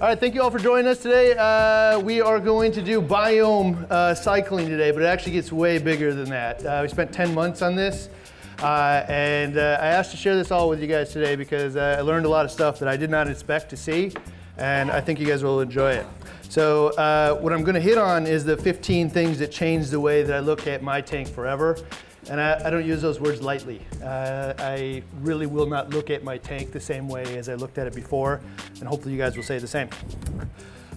All right, thank you all for joining us today. Uh, we are going to do biome uh, cycling today, but it actually gets way bigger than that. Uh, we spent 10 months on this, uh, and uh, I asked to share this all with you guys today because uh, I learned a lot of stuff that I did not expect to see, and I think you guys will enjoy it. So what I'm to hit on is the 15 things that changed the way that I look at my tank forever. And I, I, don't use those words lightly. Uh, I really will not look at my tank the same way as I looked at it before, and hopefully you guys will say the same.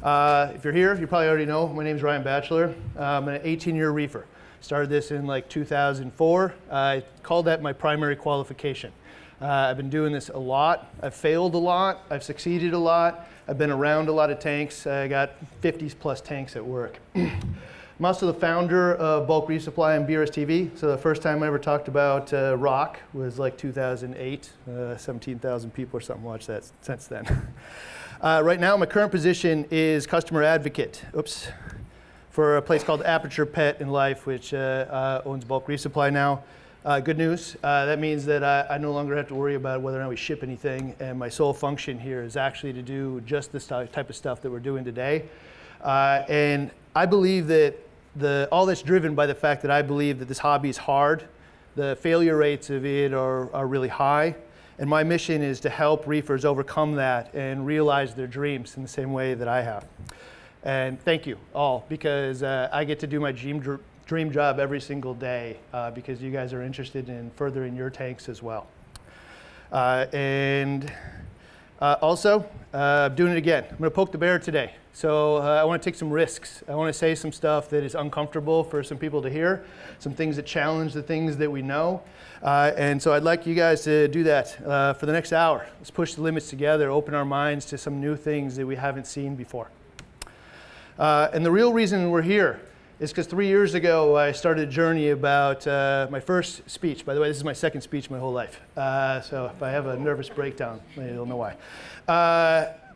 Uh, if you're here, you probably already know, my name is Ryan Batchelor. I'm an 18-year reefer. Started this in like 2004. I called that my primary qualification. Uh, I've been doing this a lot. I've failed a lot. I've succeeded a lot. I've been around a lot of tanks. I got 50 plus tanks at work. I'm also the founder of Bulk Reef Supply and BRS TV. So the first time I ever talked about uh, rock was like 2008. Uh, 17,000 people or something watched that since then. uh, right now, my current position is customer advocate. Oops. For a place called Aperture Pet and Life, which uh, uh, owns Bulk Reef Supply now. Uh, good news. that means that I, I, no longer have to worry about whether or not we ship anything, and my sole function here is actually to do just this type of stuff that we're doing today. and I believe that the, all that's driven by the fact that I believe that this hobby is hard. The failure rates of it are, are really high. And my mission is to help reefers overcome that and realize their dreams in the same way that I have. And thank you all, because uh, I get to do my dream, dream job every single day uh, because you guys are interested in furthering your tanks as well. Uh, and uh, also, uh, I'm doing it again. I'm going to poke the bear today. So uh, I want to take some risks. I want to say some stuff that is uncomfortable for some people to hear, some things that challenge the things that we know. Uh, and so I'd like you guys to do that uh, for the next hour. Let's push the limits together, open our minds to some new things that we haven't seen before. Uh, and the real reason we're here is because three years ago I started a journey about uh, my first speech. By the way, this is my second speech my whole life. Uh, so if I have a nervous breakdown, you'll know why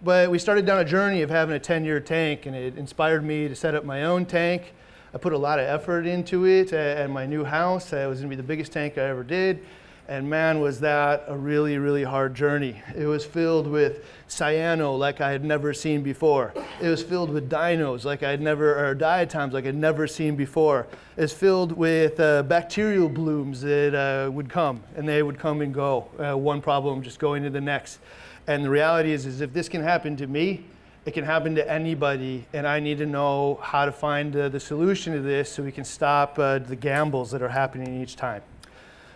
but we started down a journey of having a 10 year tank, and it inspired me to set up my own tank. I put a lot of effort into it at my new house. It was going to be the biggest tank I ever did. And man, was that a really, really hard journey. It was filled with cyano like I had never seen before. It was filled with dinos like I had never, or diatoms like I'd never seen before. It was filled with uh, bacterial blooms that uh, would come, and they would come and go. Uh, one problem just going to the next. And the reality is, is if this can happen to me, it can happen to anybody, and I need to know how to find uh, the solution to this so we can stop uh, the gambles that are happening each time.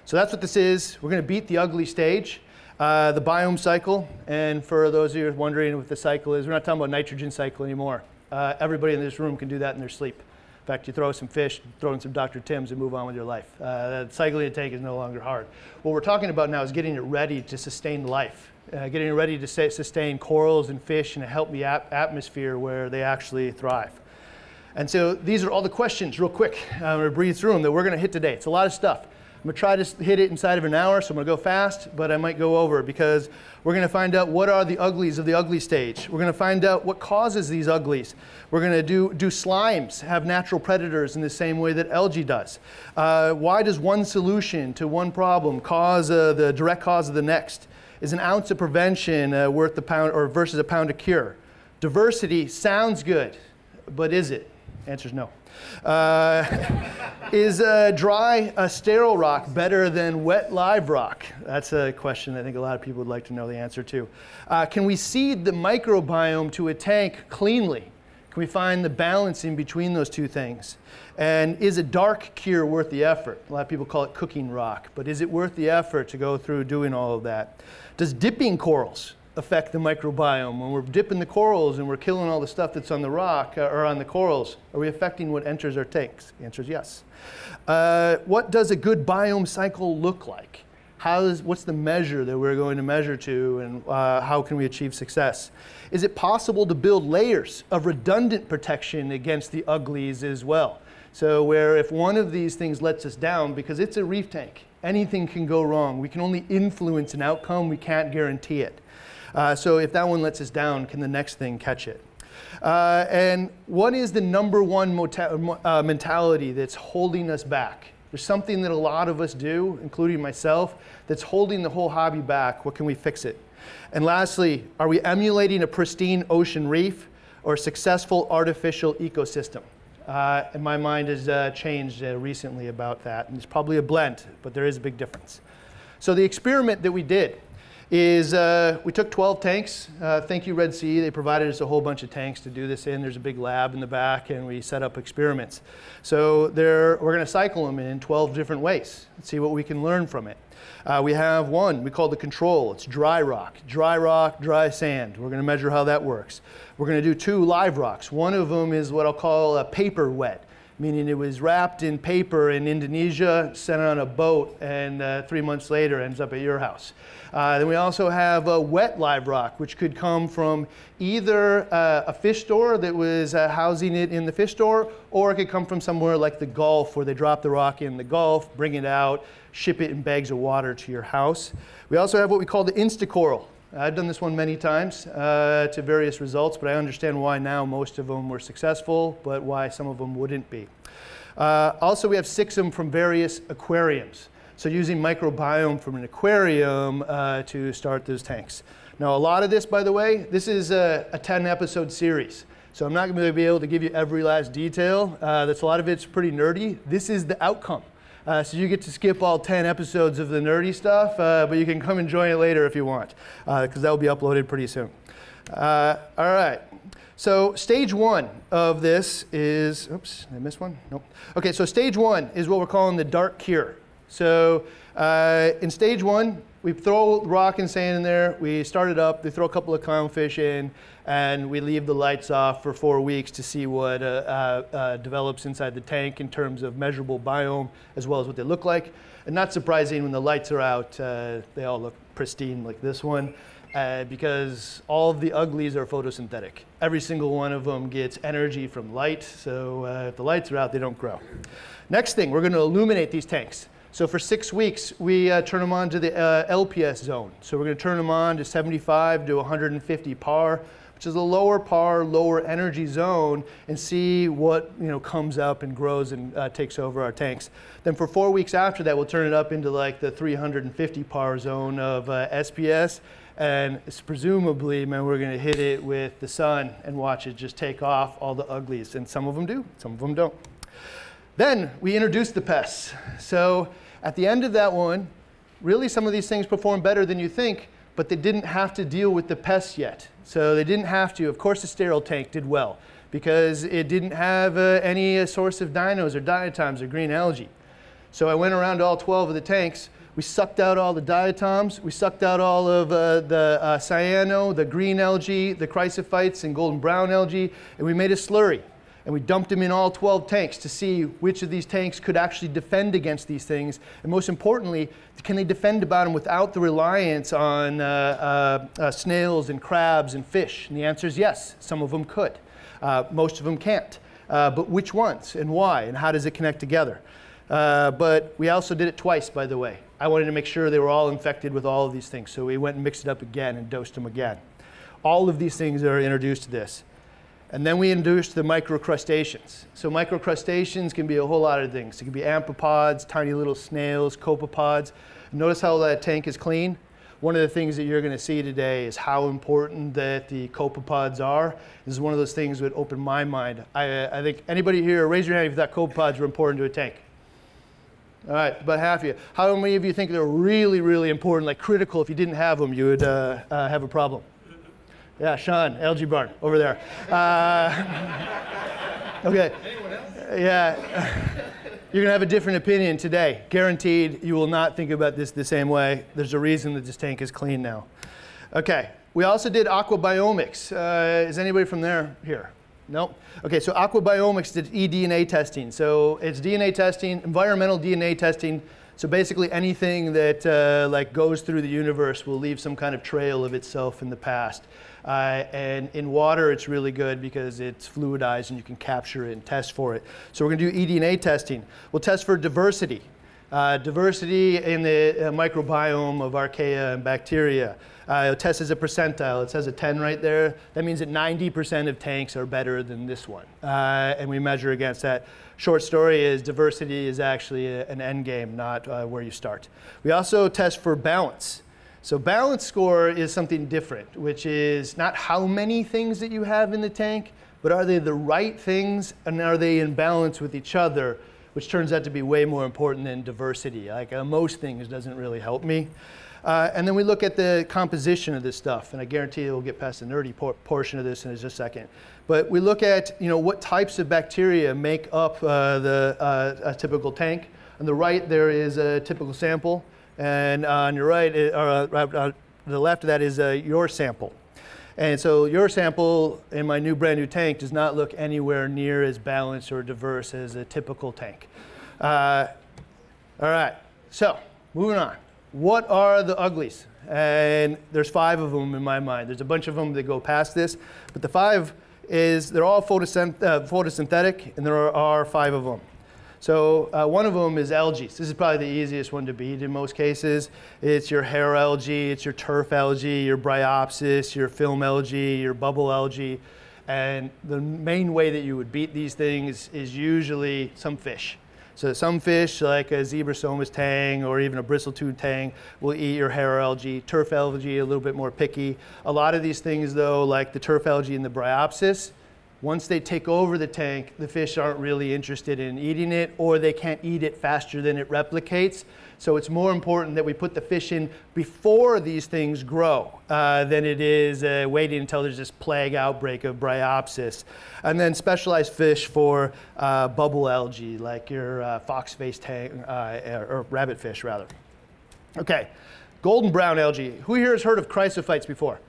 So that's what this is. We're going to beat the ugly stage, uh, the biome cycle. And for those of you wondering what the cycle is, we're not talking about nitrogen cycle anymore. Uh, everybody in this room can do that in their sleep. In fact, you throw some fish, throw in some Dr. Tim's, and move on with your life. Uh, cycling a tank is no longer hard. What we're talking about now is getting it ready to sustain life uh, getting ready to sustain corals and fish in a healthy ap atmosphere where they actually thrive. And so these are all the questions, real quick. I'm going to breathe through them that we're going to hit today. It's a lot of stuff. I'm going to try to hit it inside of an hour, so I'm going to go fast, but I might go over because we're going to find out what are the uglies of the ugly stage. We're going to find out what causes these uglies. We're going to do, do slimes have natural predators in the same way that algae does? Uh, why does one solution to one problem cause uh, the direct cause of the next? Is an ounce of prevention uh, worth a pound or versus a pound of cure? Diversity sounds good, but is it? Answer is no. Uh, is a dry, sterile rock better than wet live rock? That's a question I think a lot of people would like to know the answer to. Uh, can we seed the microbiome to a tank cleanly? Can we find the balance in between those two things? And is a dark cure worth the effort? A lot of people call it cooking rock, but is it worth the effort to go through doing all of that? Does dipping corals affect the microbiome? When we're dipping the corals and we're killing all the stuff that's on the rock uh, or on the corals, are we affecting what enters our tanks? The answer is yes. Uh, what does a good biome cycle look like? How is, what's the measure that we're going to measure to and uh, how can we achieve success? Is it possible to build layers of redundant protection against the uglies as well? So where if one of these things lets us down, because it's a reef tank, anything can go wrong. We can only influence an outcome, we can't guarantee it. Uh, so if that one lets us down, can the next thing catch it? Uh, and what is the number one uh, mentality that's holding us back? There's something that a lot of us do, including myself, that's holding the whole hobby back. What can we fix it? And lastly, are we emulating a pristine ocean reef or a successful artificial ecosystem? Uh, and my mind has uh, changed uh, recently about that. And it's probably a blend, but there is a big difference. So the experiment that we did is uh, we took 12 tanks. Uh, thank you, Red Sea. They provided us a whole bunch of tanks to do this in. There's a big lab in the back, and we set up experiments. So we're going to cycle them in 12 different ways and see what we can learn from it. Uh, we have one we call the control. It's dry rock, dry rock, dry sand. We're going to measure how that works. We're going to do two live rocks. One of them is what I'll call a paper wet meaning it was wrapped in paper in Indonesia, sent on a boat, and uh, three months later ends up at your house. Uh, then we also have a wet live rock, which could come from either uh, a fish store that was uh, housing it in the fish store, or it could come from somewhere like the Gulf, where they drop the rock in the Gulf, bring it out, ship it in bags of water to your house. We also have what we call the Instacoral. I've done this one many times uh, to various results, but I understand why now most of them were successful, but why some of them wouldn't be. Uh, also, we have six of them from various aquariums. So using microbiome from an aquarium uh, to start those tanks. Now, a lot of this, by the way, this is a, a 10 episode series. So I'm not going to be able to give you every last detail. Uh, that's a lot of it's pretty nerdy. This is the outcome. Uh, so you get to skip all 10 episodes of the nerdy stuff, uh, but you can come and join it later if you want, because uh, that will be uploaded pretty soon. Uh, all right. So stage one of this is, oops, I miss one? Nope. Okay, so stage one is what we're calling the dark cure. So uh, in stage one, we throw rock and sand in there, we start it up, they throw a couple of clownfish in, and we leave the lights off for four weeks to see what uh, uh, uh, develops inside the tank in terms of measurable biome as well as what they look like. And not surprising when the lights are out, uh, they all look pristine like this one. Uh, because all of the uglies are photosynthetic. Every single one of them gets energy from light, so uh, if the lights are out, they don't grow. Next thing, we're going to illuminate these tanks. So for six weeks, we uh, turn them on to the uh, LPS zone. So we're going to turn them on to 75 to 150 par, which is a lower par, lower energy zone, and see what you know comes up and grows and uh, takes over our tanks. Then for four weeks after that, we'll turn it up into like the 350 par zone of uh, SPS, and it's presumably, man, we're to hit it with the sun and watch it just take off all the uglies. And some of them do, some of them don't. Then we introduce the pests. So at the end of that one, really some of these things perform better than you think, but they didn't have to deal with the pests yet. So they didn't have to. Of course, the sterile tank did well because it didn't have uh, any uh, source of dinos or diatoms or green algae. So I went around all 12 of the tanks. We sucked out all the diatoms. We sucked out all of uh, the uh, cyano, the green algae, the chrysophytes, and golden brown algae, and we made a slurry and we dumped them in all 12 tanks to see which of these tanks could actually defend against these things. And most importantly, can they defend about them without the reliance on uh, uh, uh, snails and crabs and fish? And the answer is yes, some of them could. Uh, most of them can't. Uh, but which ones and why and how does it connect together? Uh, but we also did it twice, by the way. I wanted to make sure they were all infected with all of these things. So we went and mixed it up again and dosed them again. All of these things are introduced to this. And then we introduced the microcrustaceans. So microcrustaceans can be a whole lot of things. It can be amphipods, tiny little snails, copepods. Notice how that tank is clean. One of the things that you're going to see today is how important that the copepods are. This is one of those things that opened my mind. I, I think anybody here, raise your hand if you thought copepods were important to a tank. All right, about half of you. How many of you think they're really, really important, like critical? If you didn't have them, you would uh, uh, have a problem. Yeah, Sean, Algae Barn, over there. Uh, okay. Anyone else? Yeah. You're going to have a different opinion today. Guaranteed you will not think about this the same way. There's a reason that this tank is clean now. Okay. We also did aquabiomics. Uh, is anybody from there here? No? Okay, so aquabiomics did eDNA testing. So it's DNA testing, environmental DNA testing. So basically anything that uh, like goes through the universe will leave some kind of trail of itself in the past. Uh, and in water, it's really good because it's fluidized and you can capture it and test for it. So we're going to do eDNA testing. We'll test for diversity. Uh, diversity in the uh, microbiome of archaea and bacteria. Uh, it tests as a percentile. It says a 10 right there. That means that 90% of tanks are better than this one. Uh, and we measure against that. Short story is diversity is actually a, an end game, not uh, where you start. We also test for balance. So balance score is something different, which is not how many things that you have in the tank, but are they the right things and are they in balance with each other, which turns out to be way more important than diversity. Like uh, most things doesn't really help me. Uh, and then we look at the composition of this stuff, and I guarantee you we'll get past the nerdy por portion of this in just a second. But we look at you know what types of bacteria make up uh, the uh, a typical tank. On the right there is a typical sample, and on your right, or uh, the left of that is uh, your sample. And so your sample in my new brand new tank does not look anywhere near as balanced or diverse as a typical tank. Uh, all right, so moving on. What are the uglies? And there's five of them in my mind. There's a bunch of them that go past this, but the five is they're all photosynth uh, photosynthetic, and there are five of them. So uh, one of them is algae. This is probably the easiest one to beat in most cases. It's your hair algae, it's your turf algae, your bryopsis, your film algae, your bubble algae. And the main way that you would beat these things is usually some fish. So some fish, like a Zebrasomas tang or even a bristletooth tang, will eat your hair algae. Turf algae, a little bit more picky. A lot of these things, though, like the turf algae and the bryopsis, once they take over the tank, the fish aren't really interested in eating it or they can't eat it faster than it replicates. So it's more important that we put the fish in before these things grow uh, than it is uh, waiting until there's this plague outbreak of bryopsis. And then specialized fish for uh, bubble algae, like your uh, fox-face tang, uh, or rabbit fish rather. Okay, golden brown algae. Who here has heard of chrysophytes before?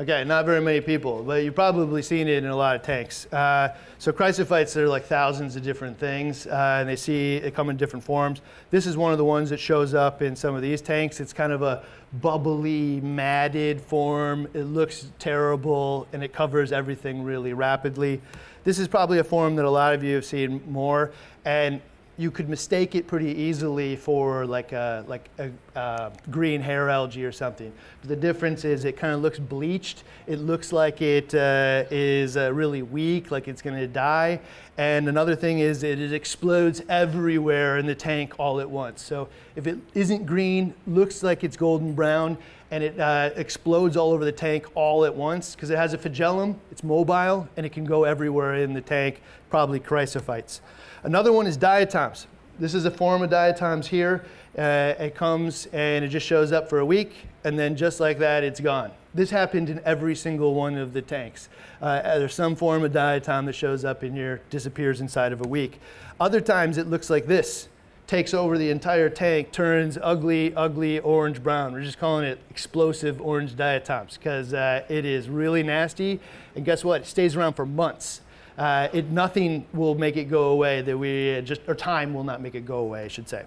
Okay, not very many people, but you've probably seen it in a lot of tanks. Uh, so chrysophytes, are like thousands of different things, uh, and they see it come in different forms. This is one of the ones that shows up in some of these tanks. It's kind of a bubbly, matted form. It looks terrible, and it covers everything really rapidly. This is probably a form that a lot of you have seen more, and you could mistake it pretty easily for like a, like a, green hair algae or something. But the difference is it kind of looks bleached. It looks like it uh, is uh, really weak, like it's going to die. And another thing is that it explodes everywhere in the tank all at once. So if it isn't green, looks like it's golden brown, and it uh, explodes all over the tank all at once because it has a flagellum, it's mobile, and it can go everywhere in the tank, probably chrysophytes. Another one is diatoms. This is a form of diatoms here. Uh, it comes and it just shows up for a week, and then just like that, it's gone. This happened in every single one of the tanks. Uh, there's some form of diatom that shows up in here, disappears inside of a week. Other times it looks like this takes over the entire tank, turns ugly, ugly orange brown. We're just calling it explosive orange diatoms because uh, it is really nasty. And guess what? It stays around for months uh, it, nothing will make it go away that we just, or time will not make it go away, I should say.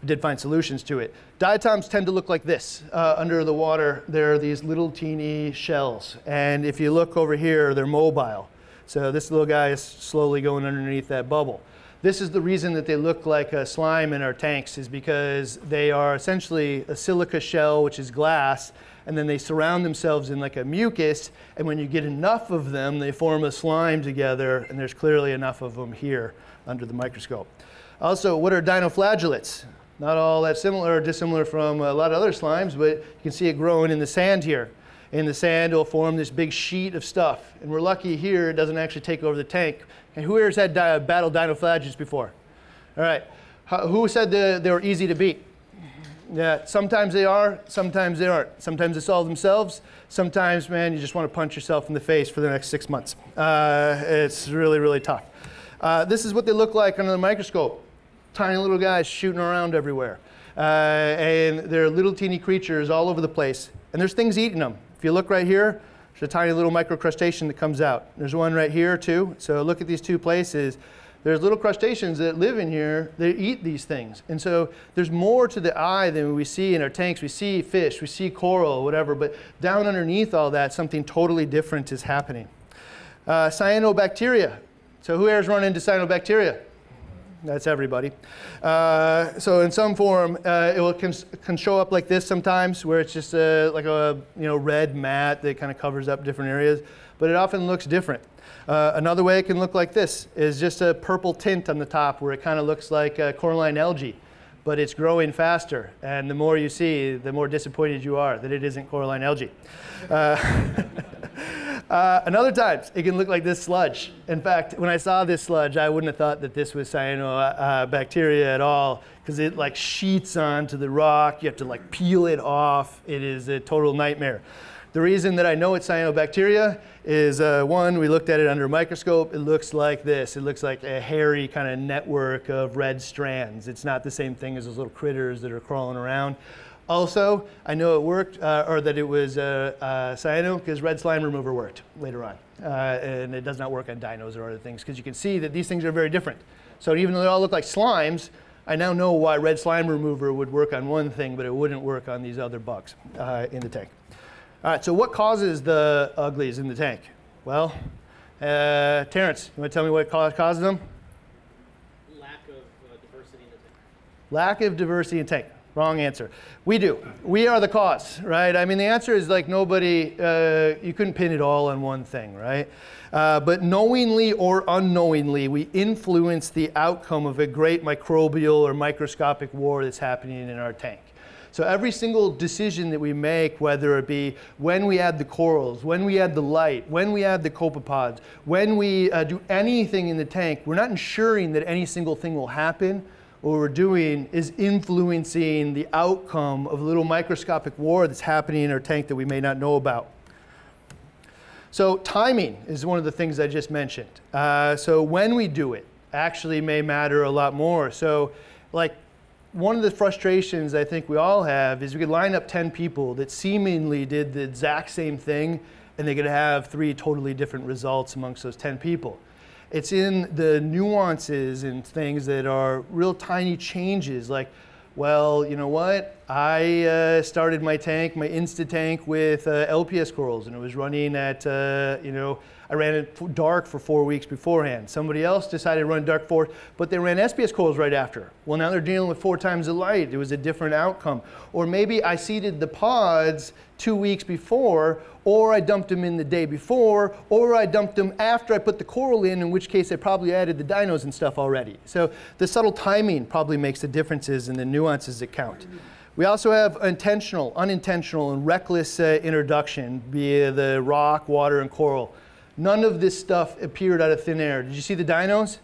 We did find solutions to it. Diatoms tend to look like this. Uh, under the water, there are these little teeny shells. And if you look over here, they're mobile. So this little guy is slowly going underneath that bubble. This is the reason that they look like a slime in our tanks is because they are essentially a silica shell, which is glass, and then they surround themselves in like a mucus, and when you get enough of them, they form a slime together, and there's clearly enough of them here under the microscope. Also, what are dinoflagellates? Not all that similar or dissimilar from a lot of other slimes, but you can see it growing in the sand here. In the sand, it'll form this big sheet of stuff. And we're lucky here it doesn't actually take over the tank. And who here's had battle dinoflagellates before? All right. who said the, they were easy to beat? Yeah, sometimes they are, sometimes they aren't. Sometimes they solve themselves. Sometimes, man, you just want to punch yourself in the face for the next six months. Uh, it's really, really tough. Uh, this is what they look like under the microscope. Tiny little guys shooting around everywhere. Uh, and they're little teeny creatures all over the place. And there's things eating them. If you look right here, there's a tiny little microcrustacean that comes out. There's one right here too. So look at these two places there's little crustaceans that live in here that eat these things. And so there's more to the eye than we see in our tanks. We see fish, we see coral, whatever, but down underneath all that, something totally different is happening. Uh, cyanobacteria. So who has run into cyanobacteria? That's everybody. Uh, so in some form, uh, it will can, can, show up like this sometimes, where it's just a, like a you know red mat that kind of covers up different areas, but it often looks different. Uh, another way it can look like this is just a purple tint on the top where it kind of looks like coralline algae. but it's growing faster. And the more you see, the more disappointed you are that it isn't coralline algae. Uh, uh, another times, it can look like this sludge. In fact, when I saw this sludge, I wouldn't have thought that this was cyanobacteria at all because it like sheets onto the rock. You have to like peel it off. It is a total nightmare. The reason that I know it's cyanobacteria is uh, one, we looked at it under a microscope. It looks like this. It looks like a hairy kind of network of red strands. It's not the same thing as those little critters that are crawling around. Also, I know it worked, uh, or that it was uh, uh, cyano, because red slime remover worked later on. Uh, and it does not work on dinos or other things, because you can see that these things are very different. So even though they all look like slimes, I now know why red slime remover would work on one thing, but it wouldn't work on these other bugs uh, in the tank. All right, so what causes the uglies in the tank? Well, uh, Terrence, you want to tell me what causes them? Lack of uh, diversity in the tank. Lack of diversity in tank. Wrong answer. We do. We are the cause, right? I mean, the answer is like nobody, uh, you couldn't pin it all on one thing, right? Uh, but knowingly or unknowingly, we influence the outcome of a great microbial or microscopic war that's happening in our tank. So every single decision that we make, whether it be when we add the corals, when we add the light, when we add the copepods, when we uh, do anything in the tank, we're not ensuring that any single thing will happen. What we're doing is influencing the outcome of a little microscopic war that's happening in our tank that we may not know about. So timing is one of the things I just mentioned. Uh, so when we do it actually may matter a lot more. So like one of the frustrations I think we all have is we could line up 10 people that seemingly did the exact same thing and they could have three totally different results amongst those 10 people. It's in the nuances and things that are real tiny changes like, well, you know what? I uh, started my tank, my Insta tank with uh, LPS corals and it was running at, uh, you know, I ran it dark for four weeks beforehand. Somebody else decided to run dark for, but they ran SPS corals right after. Well, now they're dealing with four times the light. It was a different outcome. Or maybe I seeded the pods two weeks before, or I dumped them in the day before, or I dumped them after I put the coral in, in which case I probably added the dinos and stuff already. So the subtle timing probably makes the differences and the nuances that count. We also have intentional, unintentional, and reckless uh, introduction via the rock, water, and coral. None of this stuff appeared out of thin air. Did you see the dinos?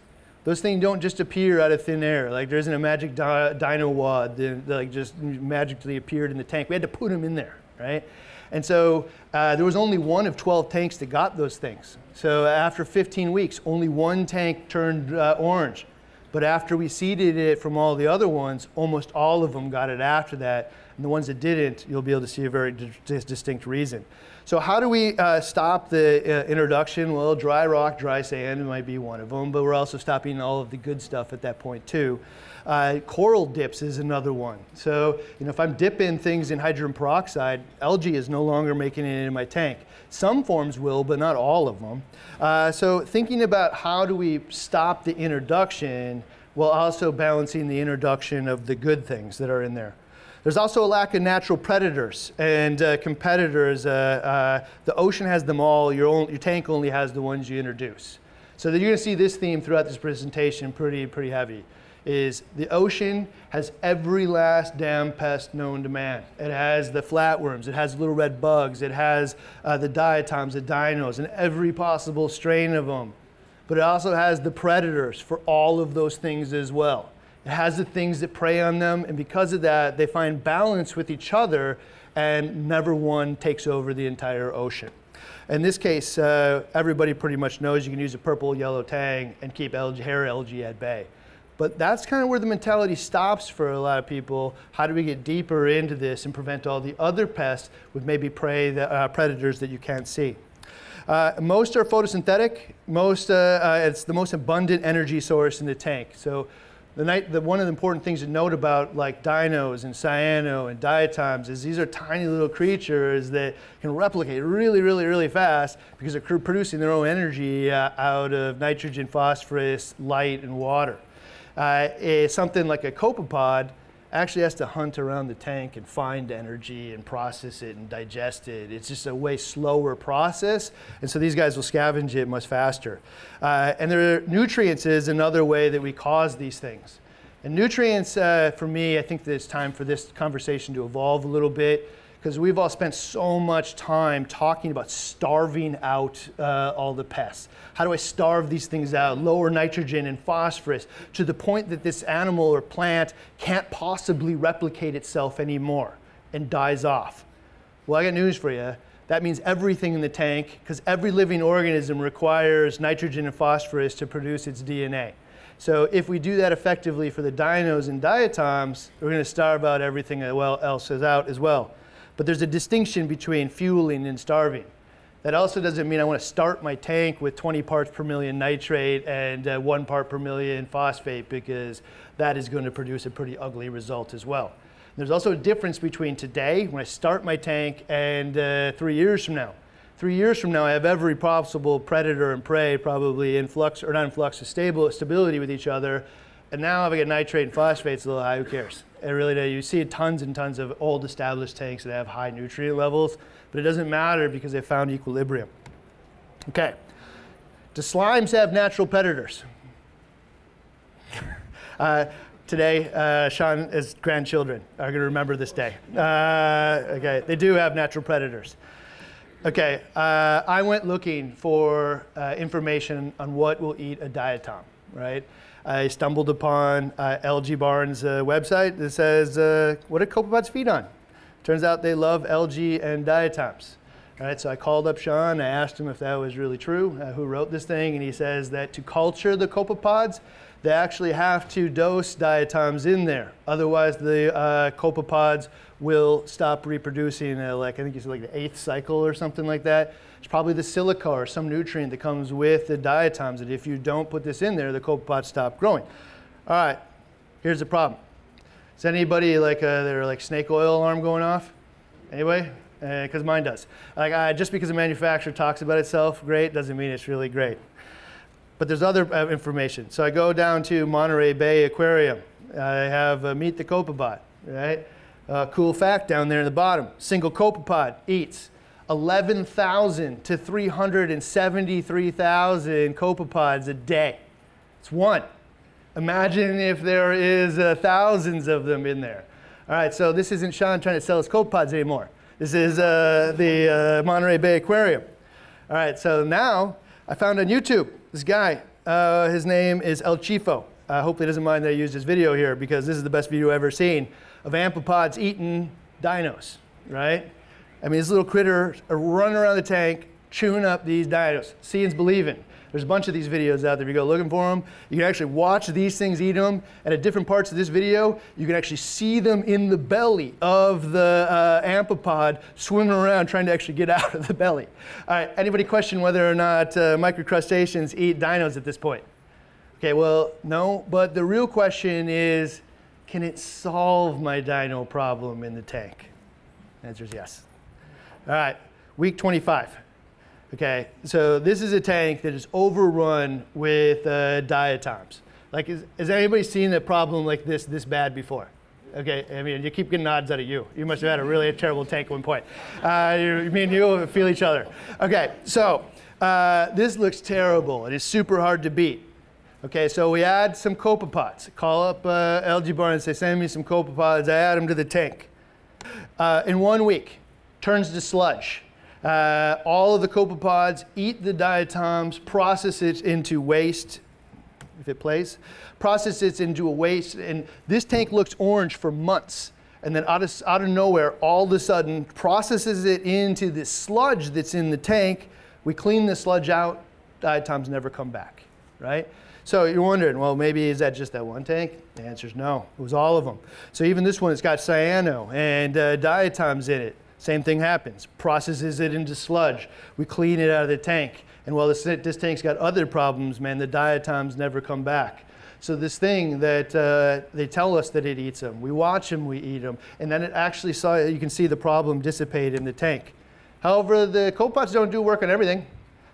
Those things don't just appear out of thin air. Like there isn't a magic di dino wad that like just magically appeared in the tank. We had to put them in there, right? And so uh, there was only one of 12 tanks that got those things. So after 15 weeks, only one tank turned uh, orange. But after we seeded it from all the other ones, almost all of them got it after that. And the ones that didn't, you'll be able to see a very distinct reason. So how do we uh, stop the uh, introduction? Well, dry rock, dry sand might be one of them, but we're also stopping all of the good stuff at that point too. Uh, coral dips is another one. So, you know, if I'm dipping things in hydrogen peroxide, algae is no longer making it in my tank. Some forms will, but not all of them. Uh, so thinking about how do we stop the introduction while also balancing the introduction of the good things that are in there. There's also a lack of natural predators and uh, competitors. Uh, uh, the ocean has them all. Your, own, your tank only has the ones you introduce. So that you're going to see this theme throughout this presentation pretty, pretty heavy. Is the ocean has every last damn pest known to man. It has the flatworms, it has little red bugs, it has uh, the diatoms, the dinos, and every possible strain of them. But it also has the predators for all of those things as well. It has the things that prey on them, and because of that, they find balance with each other, and never one takes over the entire ocean. In this case, uh, everybody pretty much knows you can use a purple yellow tang and keep algae, hair algae at bay. But that's kind of where the mentality stops for a lot of people. How do we get deeper into this and prevent all the other pests with maybe prey that, uh, predators that you can't see? Uh, most are photosynthetic. Most, uh, uh it's the most abundant energy source in the tank. So the, night, the, one of the important things to note about like dinos and cyano and diatoms is these are tiny little creatures that can replicate really, really, really fast because they're producing their own energy uh, out of nitrogen, phosphorus, light, and water. Uh, something like a copepod actually has to hunt around the tank and find energy and process it and digest it. It's just a way slower process. And so these guys will scavenge it much faster. Uh, and their nutrients is another way that we cause these things. And nutrients, uh, for me, I think that it's time for this conversation to evolve a little bit because we've all spent so much time talking about starving out uh, all the pests. How do I starve these things out, lower nitrogen and phosphorus to the point that this animal or plant can't possibly replicate itself anymore and dies off? Well, I got news for you. That means everything in the tank, because every living organism requires nitrogen and phosphorus to produce its DNA. So if we do that effectively for the dinos and diatoms, we're going to starve out everything else out as well. But there's a distinction between fueling and starving. That also doesn't mean I want to start my tank with 20 parts per million nitrate and uh, one part per million phosphate because that is going to produce a pretty ugly result as well. There's also a difference between today, when I start my tank, and uh, three years from now. Three years from now, I have every possible predator and prey probably in flux, or not in flux, stable, stability with each other. And now if I get nitrate and phosphates a little high, who cares? It really does. You see tons and tons of old established tanks that have high nutrient levels, but it doesn't matter because they found equilibrium. Okay. Do slimes have natural predators? uh, today, uh, Sean's grandchildren are going to remember this day. Uh, okay, they do have natural predators. Okay, uh, I went looking for uh, information on what will eat a diatom, right? I stumbled upon uh, Algae Barn's uh, website that says, uh, what do copepods feed on? Turns out they love algae and diatoms. All right, so I called up Sean, I asked him if that was really true, uh, who wrote this thing, and he says that to culture the copepods, they actually have to dose diatoms in there. Otherwise, the uh, copepods will stop reproducing, uh, like I think it's like the eighth cycle or something like that. It's probably the silica or some nutrient that comes with the diatoms that if you don't put this in there, the copepods stop growing. All right, here's the problem. Is anybody like uh, their like snake oil alarm going off? Anyway, because uh, mine does. Like uh, just because a manufacturer talks about itself great doesn't mean it's really great. But there's other uh, information. So I go down to Monterey Bay Aquarium. I have uh, Meet the Copepod, right? Uh, cool fact down there in the bottom. Single copepod eats 11,000 to 373,000 copepods a day. It's one. Imagine if there is uh, thousands of them in there. All right, so this isn't Sean trying to sell us copepods anymore. This is uh, the uh, Monterey Bay Aquarium. All right, so now I found on YouTube this guy. Uh, his name is El Chifo. I hope he doesn't mind that I used his video here because this is the best video I've ever seen of amphipods eating dinos, right? I mean, these little critters are running around the tank, chewing up these dinos. Seeing's believing. There's a bunch of these videos out there. If you go looking for them, you can actually watch these things eat them. And at different parts of this video, you can actually see them in the belly of the uh, amphipod swimming around trying to actually get out of the belly. All right, anybody question whether or not uh, microcrustaceans eat dinos at this point? Okay, well, no, but the real question is, can it solve my dino problem in the tank? The answer is yes. All right, week 25. Okay, so this is a tank that is overrun with uh, diatoms. Like, is, has anybody seen a problem like this this bad before? Okay, I mean, you keep getting nods out of you. You must have had a really terrible tank at one point. Uh, you, me and you feel each other. Okay, so uh, this looks terrible. It is super hard to beat. Okay, so we add some copepods. Call up uh, Barn and say, send me some copepods. I add them to the tank. Uh, in one week, turns to sludge. Uh, all of the copepods eat the diatoms, process it into waste, if it plays, process it into a waste, and this tank looks orange for months. And then out of, out of nowhere, all of a sudden, processes it into this sludge that's in the tank. We clean the sludge out, diatoms never come back, right? So you're wondering, well, maybe is that just that one tank? The answer is no. It was all of them. So even this one, it's got cyano and uh, diatoms in it. Same thing happens. Processes it into sludge. We clean it out of the tank. And while this, this tank's got other problems, man, the diatoms never come back. So this thing that uh, they tell us that it eats them, we watch them, we eat them, and then it actually saw, you can see the problem dissipate in the tank. However, the copepods don't do work on everything. In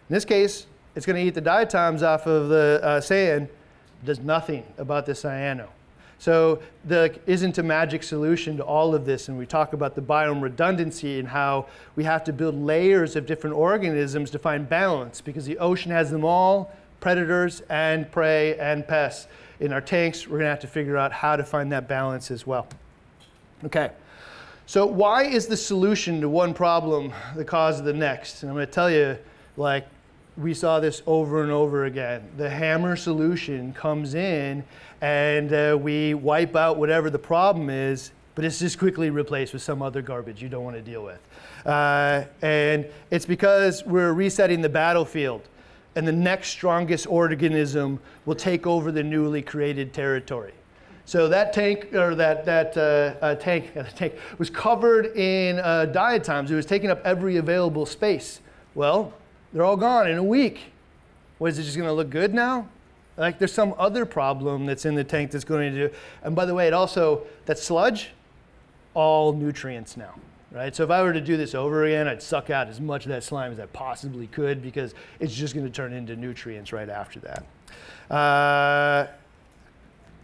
this case, it's going to eat the diatoms off of the uh, sand, does nothing about the cyano. So there isn't a magic solution to all of this. And we talk about the biome redundancy and how we have to build layers of different organisms to find balance because the ocean has them all, predators and prey and pests in our tanks. We're going to have to figure out how to find that balance as well. Okay. So why is the solution to one problem the cause of the next? And I'm going to tell you, like, we saw this over and over again. The hammer solution comes in and uh, we wipe out whatever the problem is, but it's just quickly replaced with some other garbage you don't want to deal with. Uh, and it's because we're resetting the battlefield and the next strongest organism will take over the newly created territory. So that tank or that that uh, uh, tank, tank was covered in uh, diatoms. It was taking up every available space. Well, they're all gone in a week. What is it just going to look good now? Like there's some other problem that's in the tank that's going to do. And by the way, it also that sludge, all nutrients now right? So if I were to do this over again, I'd suck out as much of that slime as I possibly could because it's just going to turn into nutrients right after that. Uh,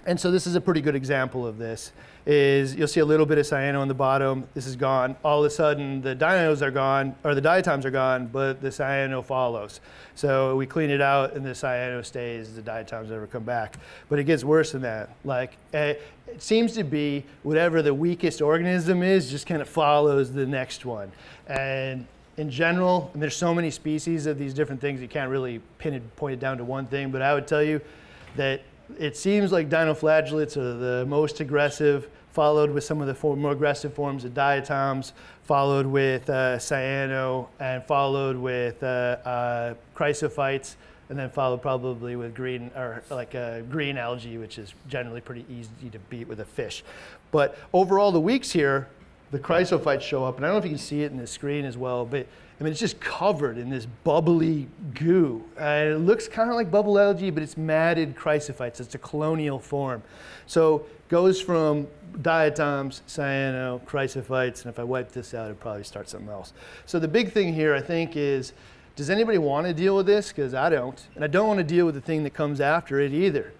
and so this is a pretty good example of this is you'll see a little bit of cyano on the bottom. This is gone. All of a sudden, the dinos are gone, or the diatoms are gone, but the cyano follows. So we clean it out, and the cyano stays. The diatoms never come back. But it gets worse than that. Like eh, it seems to be whatever the weakest organism is, just kind of follows the next one. And in general, and there's so many species of these different things, you can't really pin it, point it down to one thing. But I would tell you that it seems like dinoflagellates are the most aggressive, followed with some of the more aggressive forms of diatoms, followed with uh, cyano, and followed with uh, uh, chrysophytes, and then followed probably with green or like green algae, which is generally pretty easy to beat with a fish. But overall, the weeks here, the chrysophytes show up, and I don't know if you can see it in the screen as well, but I mean, it's just covered in this bubbly goo. Uh, it looks kind of like bubble algae, but it's matted chrysophytes. It's a colonial form. So goes from diatoms, cyano, chrysophytes, and if I wipe this out, it'd probably start something else. So the big thing here, I think, is does anybody want to deal with this? Because I don't. And I don't want to deal with the thing that comes after it either.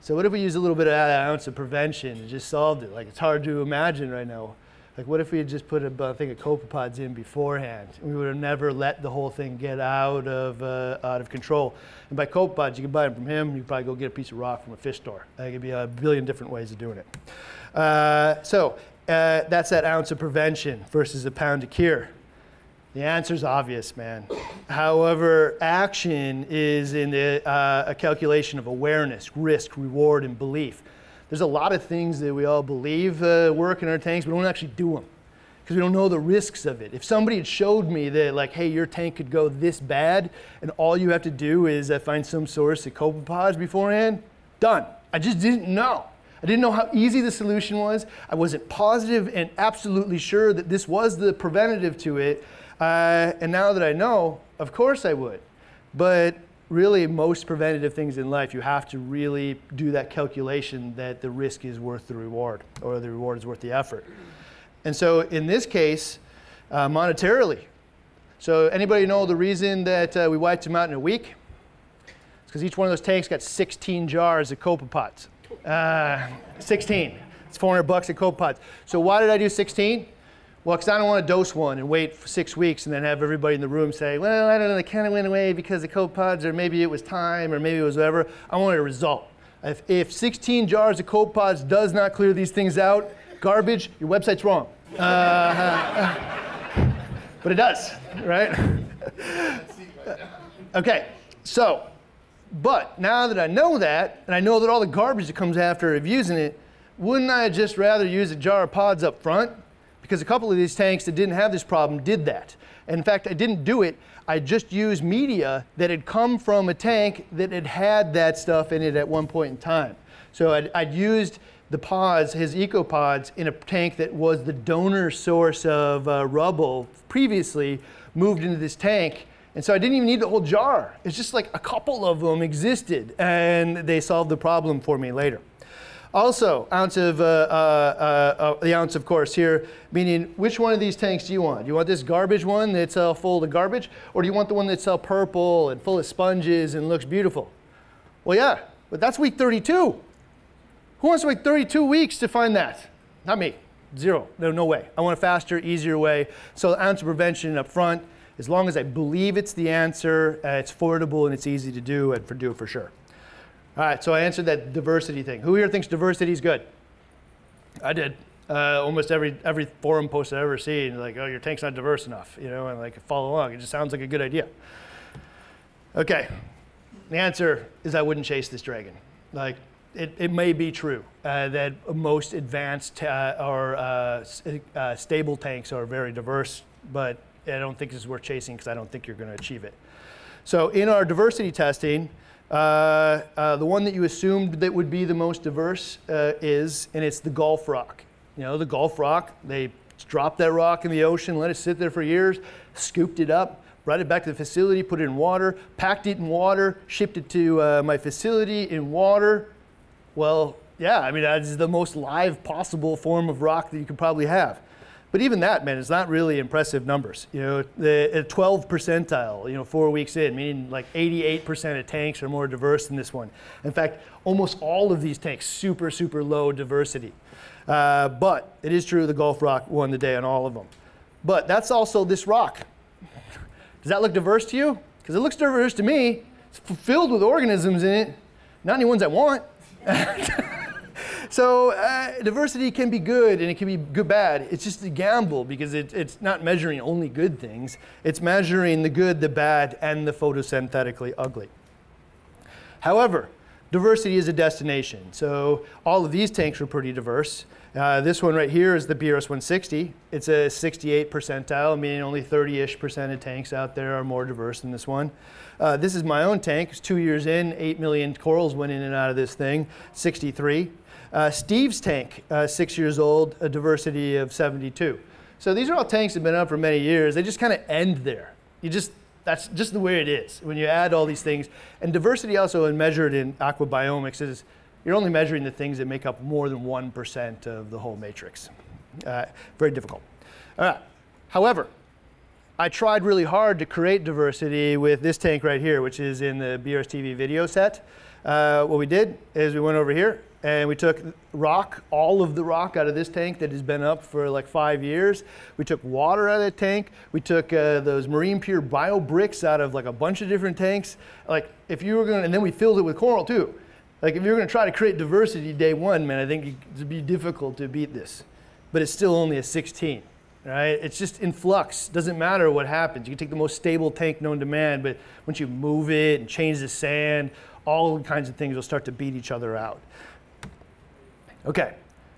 So what if we use a little bit of that ounce of prevention and just solved it? Like it's hard to imagine right now. Like, what if we had just put a thing of copepods in beforehand? We would have never let the whole thing get out of, uh, out of control. And by copepods, you can buy them from him. You probably go get a piece of rock from a fish store. There could be a billion different ways of doing it. Uh, so uh, that's that ounce of prevention versus a pound to cure. The answer is obvious, man. However, action is in the, uh, a calculation of awareness, risk, reward, and belief there's a lot of things that we all believe uh, work in our tanks, but we don't actually do them because we don't know the risks of it. If somebody had showed me that, like, hey, your tank could go this bad, and all you have to do is uh, find some source of copepods beforehand, done. I just didn't know. I didn't know how easy the solution was. I wasn't positive and absolutely sure that this was the preventative to it. Uh, and now that I know, of course I would. But really most preventative things in life, you have to really do that calculation that the risk is worth the reward or the reward is worth the effort. And so in this case, uh, monetarily. So anybody know the reason that uh, we wiped them out in a week? It's because each one of those tanks got 16 jars of copepods. Uh, 16. It's 400 bucks a copepod. So why did I do 16? Well, because I don't want to dose one and wait for six weeks and then have everybody in the room say, well, I don't know, they kind of went away because the copepods, or maybe it was time, or maybe it was whatever. I wanted a result. If, if 16 jars of copepods does not clear these things out, garbage, your website's wrong. Uh, but it does, right? okay, so, but now that I know that, and I know that all the garbage that comes after of using it, wouldn't I just rather use a jar of pods up front? Because a couple of these tanks that didn't have this problem did that. And in fact, I didn't do it. I just used media that had come from a tank that had had that stuff in it at one point in time. So I'd, I'd used the pods, his ecopods, in a tank that was the donor source of uh, rubble previously moved into this tank. And so I didn't even need the whole jar. It's just like a couple of them existed and they solved the problem for me later. Also, ounce of, uh, uh, uh, the ounce of course here, meaning which one of these tanks do you want? Do you want this garbage one that's uh, full of garbage? Or do you want the one that's uh, purple and full of sponges and looks beautiful? Well, yeah, but that's week 32. Who wants to wait 32 weeks to find that? Not me. Zero. No, no way. I want a faster, easier way. So ounce of prevention up front, As long as I believe it's the answer, uh, it's affordable and it's easy to do, and for do it for sure. All right, so I answered that diversity thing. Who here thinks diversity is good? I did. Uh, almost every every forum post I've ever seen, like, oh, your tank's not diverse enough, you know, and like follow along. It just sounds like a good idea. Okay, the answer is I wouldn't chase this dragon. Like, it, it may be true uh, that most advanced uh, or uh, uh, stable tanks are very diverse, but I don't think this is worth chasing because I don't think you're going to achieve it. So in our diversity testing, Uh, uh, the one that you assumed that would be the most diverse uh, is, and it's the Gulf rock. You know, the Gulf rock, they dropped that rock in the ocean, let it sit there for years, scooped it up, brought it back to the facility, put it in water, packed it in water, shipped it to uh, my facility in water. Well, yeah, I mean, that's the most live possible form of rock that you could probably have. But even that, man, is not really impressive numbers. You know, the 12 percentile, you know, four weeks in, meaning like 88% of tanks are more diverse than this one. In fact, almost all of these tanks, super, super low diversity. Uh, but it is true the Gulf Rock won the day on all of them. But that's also this rock. Does that look diverse to you? Because it looks diverse to me. It's filled with organisms in it, not any ones I want. so uh, diversity can be good and it can be good bad. It's just a gamble because it, it's not measuring only good things. It's measuring the good, the bad, and the photosynthetically ugly. However, diversity is a destination. So all of these tanks are pretty diverse. Uh, this one right here is the BRS 160. It's a 68 percentile, meaning only 30-ish percent of tanks out there are more diverse than this one. Uh, this is my own tank. It's two years in, 8 million corals went in and out of this thing, 63. Uh, Steve's tank, uh, six years old, a diversity of 72. So these are all tanks that have been up for many years. They just kind of end there. You just, that's just the way it is when you add all these things. And diversity also and measured in aquabiomics is you're only measuring the things that make up more than 1% of the whole matrix. Uh, very difficult. All right. However, I tried really hard to create diversity with this tank right here, which is in the BRS TV video set. Uh, what we did is we went over here and we took rock, all of the rock out of this tank that has been up for like five years. We took water out of the tank. We took uh, those marine pure bio bricks out of like a bunch of different tanks. Like if you were gonna, and then we filled it with coral too. Like if you're to try to create diversity day one, man, I think it'd be difficult to beat this. But it's still only a 16, right? It's just in flux. Doesn't matter what happens. You can take the most stable tank known to man, but once you move it and change the sand, all kinds of things will start to beat each other out. Okay,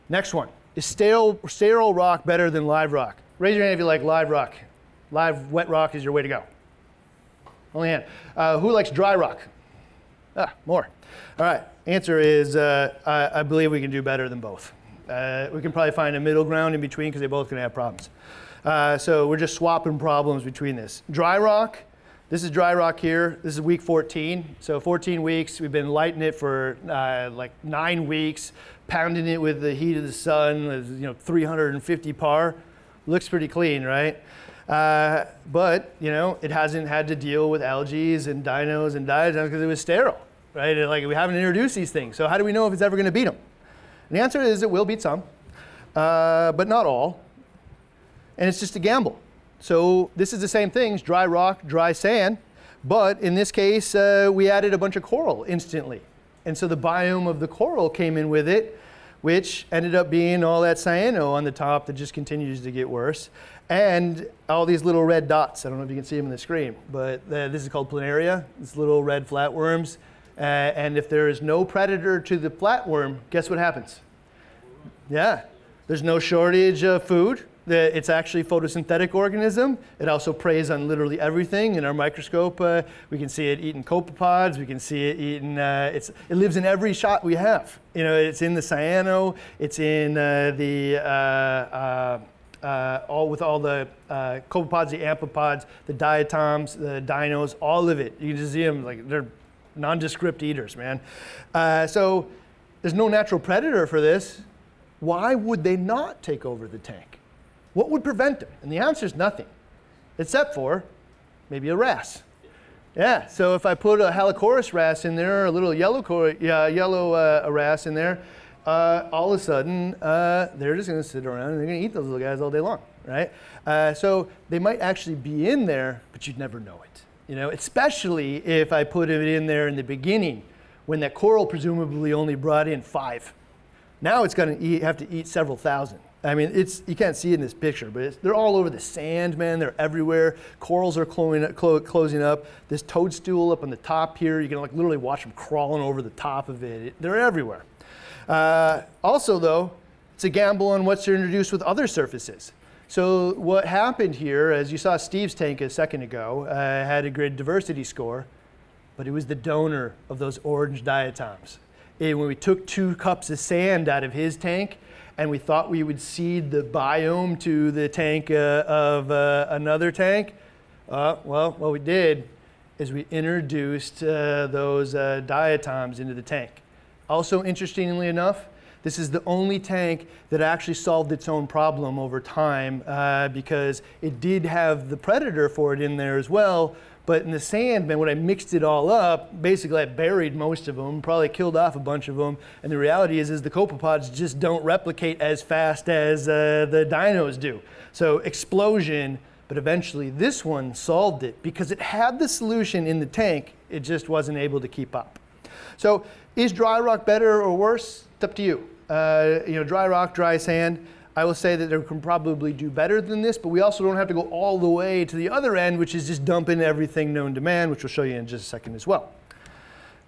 next one. Is sterile, sterile rock better than live rock? Raise your hand if you like live rock. Live wet rock is your way to go. Only hand. Uh, who likes dry rock? Ah, more. All right, answer is uh, I, I, believe we can do better than both. Uh, we can probably find a middle ground in between because they're both going to have problems. Uh, so we're just swapping problems between this. Dry rock, this is dry rock here. This is week 14. So 14 weeks, we've been lighting it for uh, like nine weeks, pounding it with the heat of the sun, you know, 350 par. Looks pretty clean, right? Uh, but, you know, it hasn't had to deal with algae and dinos and diatoms because it was sterile right? Like we haven't introduced these things. So how do we know if it's ever going to beat them? And the answer is it will beat some, uh, but not all. And it's just a gamble. So this is the same things, dry rock, dry sand, but in this case, uh, we added a bunch of coral instantly. And so the biome of the coral came in with it, which ended up being all that cyano on the top that just continues to get worse. And all these little red dots. I don't know if you can see them on the screen, but this is called planaria. These little red flatworms. Uh, and if there is no predator to the flatworm, guess what happens? Yeah, there's no shortage of food. It's actually a photosynthetic organism. It also preys on literally everything. In our microscope, uh, we can see it eating copepods. We can see it eating. Uh, it lives in every shot we have. You know, it's in the cyano. It's in uh, the uh, uh, all with all the copepods, the amphipods, the diatoms, the dinos, all of it. You can just see them like they're nondescript eaters, man. Uh, so there's no natural predator for this. Why would they not take over the tank? What would prevent them? And the answer is nothing, except for maybe a wrasse. Yeah, so if I put a Halichoeres wrasse in there, a little yellow, uh, yellow uh, wrasse in there, uh, all of a sudden, uh, they're just going to sit around and they're going to eat those little guys all day long. right? Uh, so they might actually be in there, but you'd never know it. You know, especially if I put it in there in the beginning, when that coral presumably only brought in five. Now it's going to have to eat several thousand. I mean, it's you can't see it in this picture, but they're all over the sand, man. They're everywhere. Corals are closing, clo closing up. This toadstool up on the top here, you can like literally watch them crawling over the top of it. it they're everywhere. Uh, also, though, it's a gamble on what's introduced with other surfaces. So what happened here, as you saw Steve's tank a second ago, uh, had a grid diversity score, but it was the donor of those orange diatoms. And when we took two cups of sand out of his tank, and we thought we would seed the biome to the tank uh, of uh, another tank, uh, well, what we did is we introduced uh, those uh, diatoms into the tank. Also, interestingly enough, this is the only tank that actually solved its own problem over time uh, because it did have the predator for it in there as well. But in the sand, man, when I mixed it all up, basically I buried most of them, probably killed off a bunch of them. And the reality is, is the copepods just don't replicate as fast as uh, the dinos do. So explosion, but eventually this one solved it because it had the solution in the tank. It just wasn't able to keep up. So is dry rock better or worse? It's up to you uh, you know, dry rock, dry sand. I will say that they can probably do better than this, but we also don't have to go all the way to the other end, which is just dumping everything known to man, which we'll show you in just a second as well.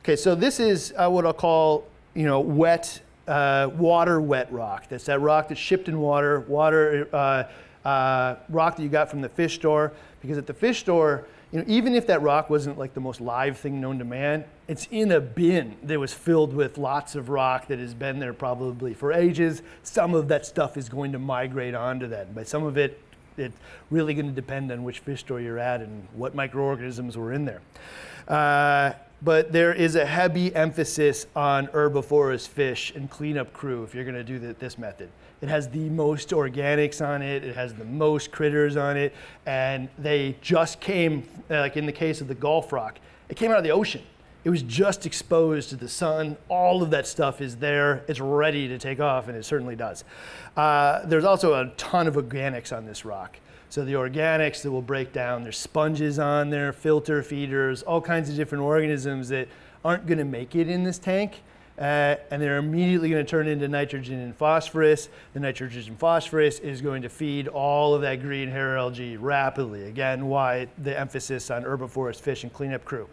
Okay, so this is uh, what I'll call, you know, wet, uh, water wet rock. That's that rock that's shipped in water, water uh, uh, rock that you got from the fish store, because at the fish store, you know, even if that rock wasn't like the most live thing known to man, it's in a bin that was filled with lots of rock that has been there probably for ages. Some of that stuff is going to migrate onto that, but some of it, it's really going to depend on which fish store you're at and what microorganisms were in there. Uh, but there is a heavy emphasis on herbivorous fish and cleanup crew if you're going to do the, this method. It has the most organics on it. It has the most critters on it. And they just came, like in the case of the Gulf rock, it came out of the ocean. It was just exposed to the sun. All of that stuff is there. It's ready to take off, and it certainly does. Uh, there's also a ton of organics on this rock. So the organics that will break down, there's sponges on there, filter feeders, all kinds of different organisms that aren't going to make it in this tank uh, and they're immediately going to turn into nitrogen and phosphorus. The nitrogen and phosphorus is going to feed all of that green hair algae rapidly. Again, why the emphasis on herbivorous fish and cleanup crew.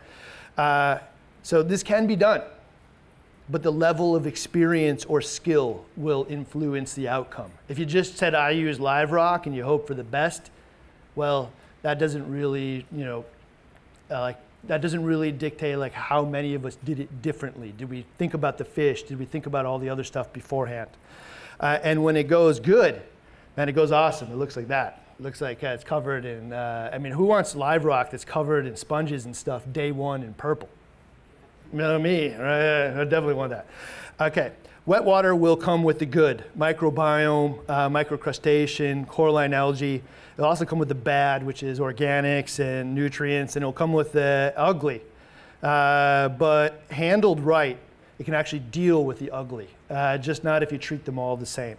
Uh, so this can be done, but the level of experience or skill will influence the outcome. If you just said, I use live rock and you hope for the best, well, that doesn't really, you know, uh, like that doesn't really dictate like how many of us did it differently. Did we think about the fish? Did we think about all the other stuff beforehand? Uh, and when it goes good, man, it goes awesome. It looks like that. It looks like uh, it's covered in, uh, I mean, who wants live rock that's covered in sponges and stuff day one in purple? You know, me, right? I definitely want that. Okay, wet water will come with the good microbiome, uh, microcrustacean, coralline algae. It'll also come with the bad, which is organics and nutrients, and it'll come with the ugly. Uh, but handled right, it can actually deal with the ugly, uh, just not if you treat them all the same.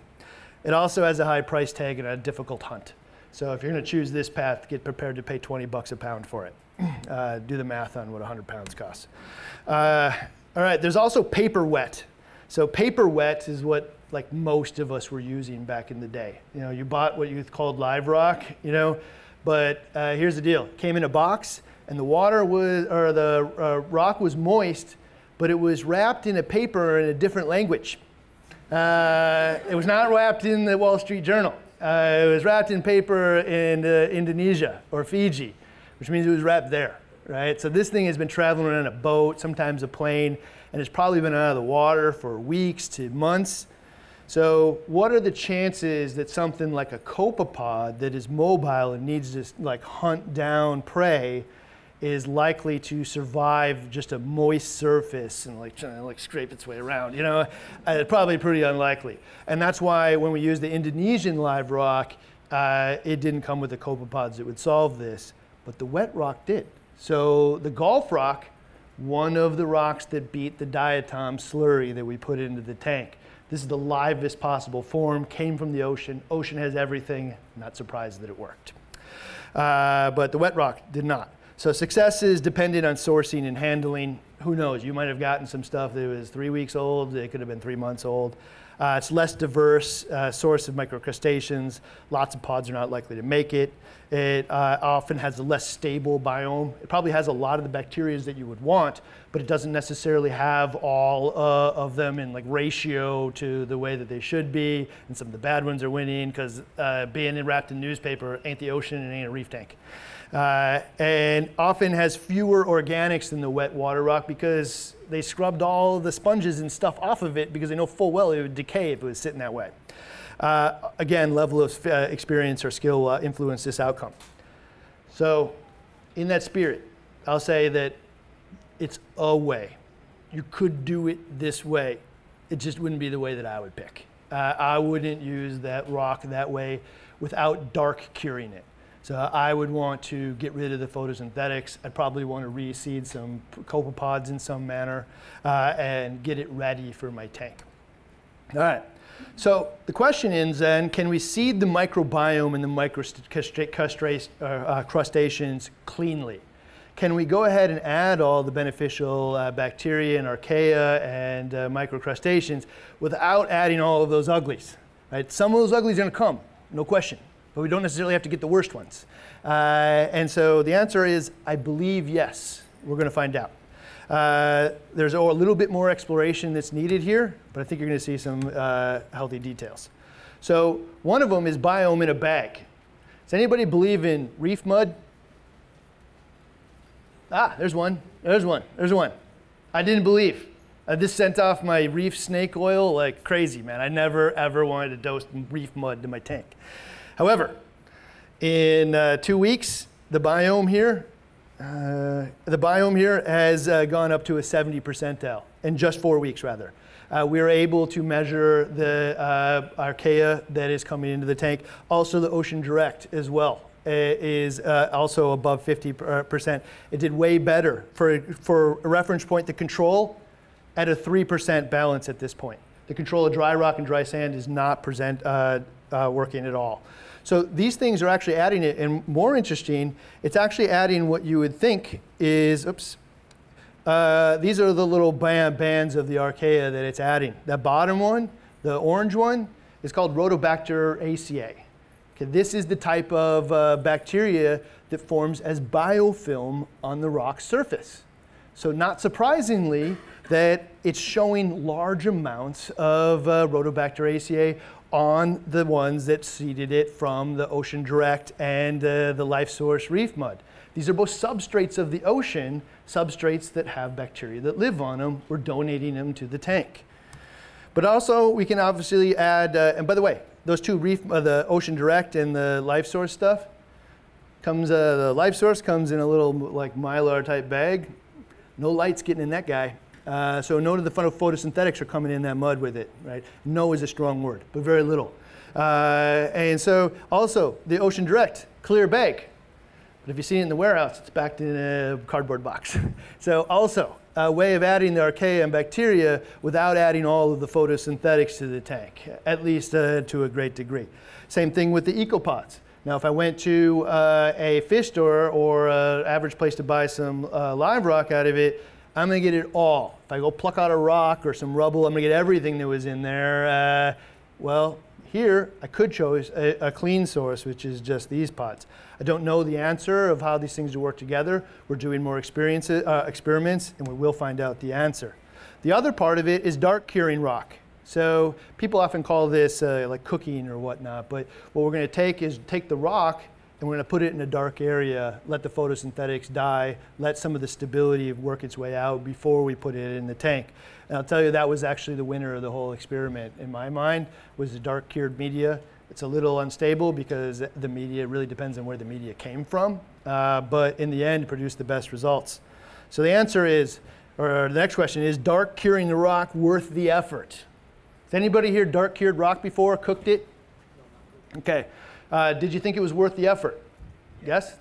It also has a high price tag and a difficult hunt. So if you're going to choose this path, get prepared to pay 20 bucks a pound for it. Uh, do the math on what 100 pounds costs. Uh, all right, there's also paper wet. So paper wet is what like most of us were using back in the day. You know, you bought what you called live rock, you know, but uh, here's the deal: it came in a box, and the water was or the uh, rock was moist, but it was wrapped in a paper in a different language. Uh, it was not wrapped in the Wall Street Journal. Uh, it was wrapped in paper in uh, Indonesia or Fiji, which means it was wrapped there, right? So this thing has been traveling on a boat, sometimes a plane, and it's probably been out of the water for weeks to months. So what are the chances that something like a copepod that is mobile and needs to like hunt down prey is likely to survive just a moist surface and like trying to like scrape its way around, you know, uh, probably pretty unlikely. And that's why when we use the Indonesian live rock, uh, it didn't come with the copepods that would solve this, but the wet rock did. So the Gulf rock, one of the rocks that beat the diatom slurry that we put into the tank. This is the livest possible form, came from the ocean. Ocean has everything. Not surprised that it worked. Uh, but the wet rock did not. So success is dependent on sourcing and handling. Who knows? You might have gotten some stuff that was three weeks old. It could have been three months old. Uh, it's less diverse uh, source of microcrustaceans. Lots of pods are not likely to make it. It uh, often has a less stable biome. It probably has a lot of the bacteria that you would want, but it doesn't necessarily have all uh, of them in like ratio to the way that they should be. And some of the bad ones are winning because uh, being wrapped in newspaper ain't the ocean and ain't a reef tank. Uh, and often has fewer organics than the wet water rock because they scrubbed all the sponges and stuff off of it because they know full well it would decay if it was sitting that way. Uh, again, level of uh, experience or skill will influence this outcome. So, in that spirit, I'll say that it's a way. You could do it this way. It just wouldn't be the way that I would pick. Uh, I wouldn't use that rock that way without dark curing it. So I would want to get rid of the photosynthetics. I'd probably want to reseed some copepods in some manner uh, and get it ready for my tank. All right. So the question is then, can we seed the microbiome and the microcrustaceans uh, uh, cleanly? Can we go ahead and add all the beneficial uh, bacteria and archaea and uh, microcrustaceans without adding all of those uglies? Right? Some of those uglies are going to come, no question but we don't necessarily have to get the worst ones. Uh, and so the answer is, I believe yes. We're going to find out. Uh, there's a little bit more exploration that's needed here, but I think you're going to see some uh, healthy details. So one of them is biome in a bag. Does anybody believe in reef mud? Ah, there's one. There's one. There's one. I didn't believe. Uh, this sent off my reef snake oil like crazy, man. I never ever wanted to dose reef mud to my tank. However, in uh, two weeks, the biome here, uh, the biome here has uh, gone up to a 70 percentile in just four weeks, rather. Uh, we are able to measure the uh, archaea that is coming into the tank. Also, the Ocean Direct as well uh, is also above 50 percent. It did way better for for a reference point. The control at a three percent balance at this point. The control of dry rock and dry sand is not present working at all. So these things are actually adding it, and more interesting, it's actually adding what you would think is, oops, uh, these are the little band, bands of the archaea that it's adding. That bottom one, the orange one, is called Rhodobacteraceae. Okay, this is the type of uh, bacteria that forms as biofilm on the rock surface. So not surprisingly, that it's showing large amounts of uh, Rhodobacter on the ones that seeded it from the Ocean Direct and uh, the Life Source reef mud. These are both substrates of the ocean, substrates that have bacteria that live on them. We're donating them to the tank. But also, we can obviously add, uh, and by the way, those two reef, uh, the Ocean Direct and the Life Source stuff, comes, uh, the Life Source comes in a little like mylar type bag. No lights getting in that guy. Uh, so note the photosynthetics are coming in that mud with it, right? No is a strong word, but very little. Uh, and so also the Ocean Direct, clear bag. But if you see it in the warehouse, it's packed in a cardboard box. so also a way of adding the archaea and bacteria without adding all of the photosynthetics to the tank, at least uh, to a great degree. Same thing with the ecopods. Now, if I went to uh, a fish store or an average place to buy some uh, live rock out of it, I'm going to get it all. If I go pluck out a rock or some rubble, I'm going to get everything that was in there. Uh, well, here I could choose a, a, clean source, which is just these pots. I don't know the answer of how these things work together. We're doing more uh, experiments, and we will find out the answer. The other part of it is dark curing rock. So people often call this uh, like cooking or whatnot, but what we're to take is take the rock and we're going to put it in a dark area, let the photosynthetics die, let some of the stability work its way out before we put it in the tank. And I'll tell you that was actually the winner of the whole experiment in my mind was the dark cured media. It's a little unstable because the media really depends on where the media came from, uh, but in the end produced the best results. So the answer is, or the next question is, dark curing the rock worth the effort? Has anybody here dark cured rock before, cooked it? Okay. Uh, did you think it was worth the effort? Yes?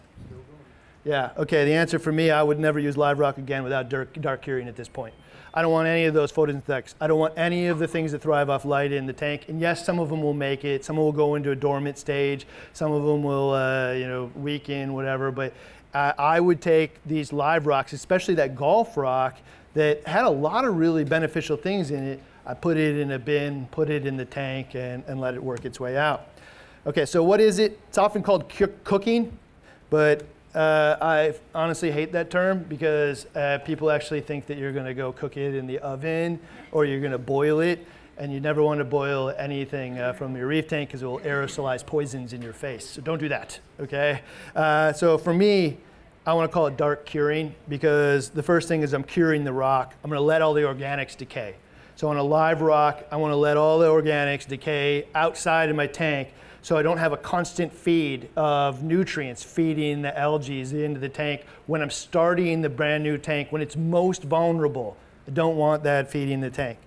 Yeah, okay, the answer for me, I would never use live rock again without dark, dark curing at this point. I don't want any of those photosynthetics. I don't want any of the things that thrive off light in the tank. And yes, some of them will make it. Some will go into a dormant stage. Some of them will, uh, you know, weaken, whatever. But uh, I would take these live rocks, especially that Gulf rock that had a lot of really beneficial things in it. I put it in a bin, put it in the tank, and, and let it work its way out. Okay, so what is it? It's often called cooking, but uh, I honestly hate that term because uh, people actually think that you're going to go cook it in the oven or you're going to boil it. And you never want to boil anything uh, from your reef tank because it will aerosolize poisons in your face. So don't do that, okay? Uh, so for me, I want to call it dark curing because the first thing is I'm curing the rock. I'm going to let all the organics decay. So on a live rock, I want to let all the organics decay outside of my tank so I don't have a constant feed of nutrients feeding the algae into the tank when I'm starting the brand new tank when it's most vulnerable. I don't want that feeding the tank.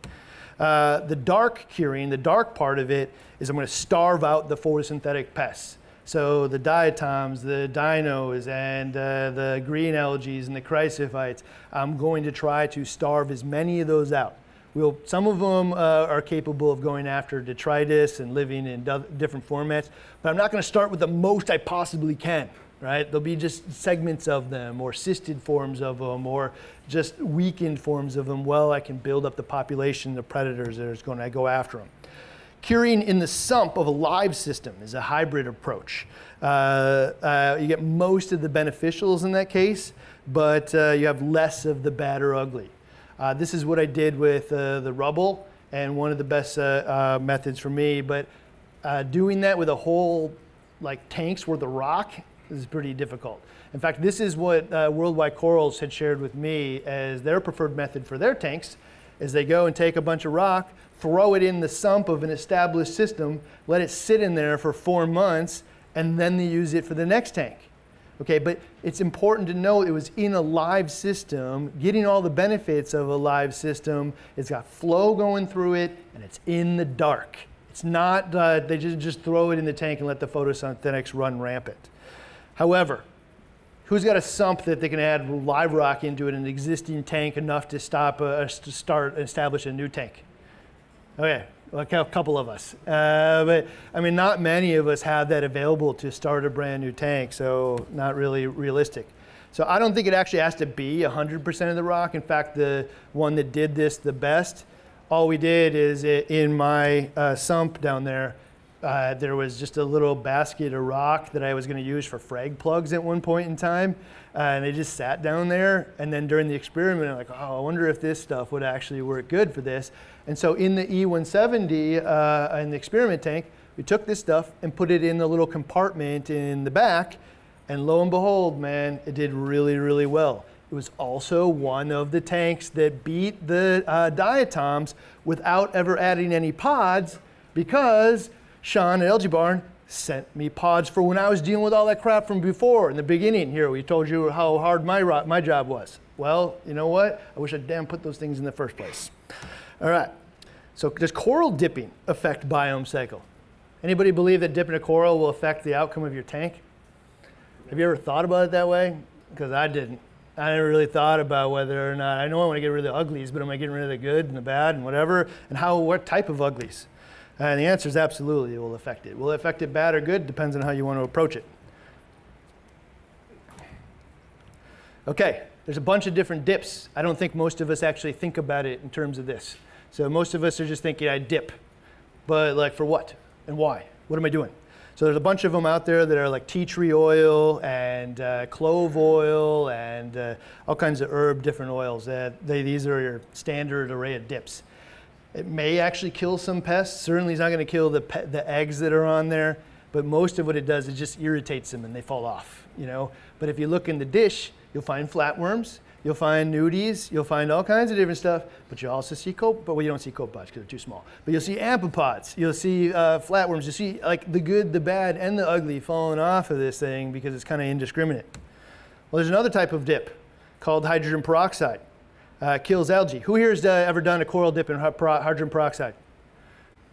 Uh, the dark curing, the dark part of it, is I'm going to starve out the photosynthetic pests. So the diatoms, the dinos, and uh, the green algae and the chrysophytes, I'm going to try to starve as many of those out. We'll, some of them uh, are capable of going after detritus and living in different formats, but I'm not going to start with the most I possibly can, right? There'll be just segments of them or cysted forms of them or just weakened forms of them. Well, I can build up the population of predators that is going to go after them. Curing in the sump of a live system is a hybrid approach. Uh, uh, you get most of the beneficials in that case, but uh, you have less of the bad or ugly. Uh, this is what I did with uh, the rubble and one of the best uh, uh methods for me. But uh, doing that with a whole like tanks worth of rock is pretty difficult. In fact, this is what uh, Worldwide Corals had shared with me as their preferred method for their tanks is they go and take a bunch of rock, throw it in the sump of an established system, let it sit in there for four months, and then they use it for the next tank. Okay, but it's important to know it was in a live system, getting all the benefits of a live system. It's got flow going through it, and it's in the dark. It's not, uh, they just, just throw it in the tank and let the photosynthetics run rampant. However, who's got a sump that they can add live rock into it, an existing tank enough to stop, uh, to start, establish a new tank? Okay, like a couple of us. Uh, but I mean, not many of us have that available to start a brand new tank, so not really realistic. So I don't think it actually has to be 100% of the rock. In fact, the one that did this the best, all we did is it, in my uh, sump down there, uh, there was just a little basket of rock that I was going to use for frag plugs at one point in time. Uh, and they just sat down there. And then during the experiment, I'm like, oh, I wonder if this stuff would actually work good for this. And so in the E170, uh, in the experiment tank, we took this stuff and put it in the little compartment in the back. And lo and behold, man, it did really, really well. It was also one of the tanks that beat the uh, diatoms without ever adding any pods because Sean at Algae Barn sent me pods for when I was dealing with all that crap from before in the beginning here. We told you how hard my, my job was. Well, you know what? I wish I'd damn put those things in the first place. All right. So does coral dipping affect biome cycle? Anybody believe that dipping a coral will affect the outcome of your tank? Have you ever thought about it that way? Because I didn't. I never really thought about whether or not I know I want to get rid of the uglies, but am I getting rid of the good and the bad and whatever? And how what type of uglies? And the answer is absolutely it will affect it. Will it affect it bad or good? Depends on how you want to approach it. Okay, there's a bunch of different dips. I don't think most of us actually think about it in terms of this. So most of us are just thinking, I dip. But like for what and why? What am I doing? So there's a bunch of them out there that are like tea tree oil and uh, clove oil and uh, all kinds of herb different oils. That they, these are your standard array of dips. It may actually kill some pests. Certainly it's not going to kill the, the eggs that are on there, but most of what it does is just irritates them and they fall off, you know. But if you look in the dish, you'll find flatworms, you'll find nudies, you'll find all kinds of different stuff, but you also see cope, but well, you don't see copepods because they're too small. But you'll see amphipods, you'll see uh, flatworms, you'll see like the good, the bad, and the ugly falling off of this thing because it's kind of indiscriminate. Well, there's another type of dip called hydrogen peroxide uh, kills algae. Who here has uh, ever done a coral dip in hydrogen peroxide?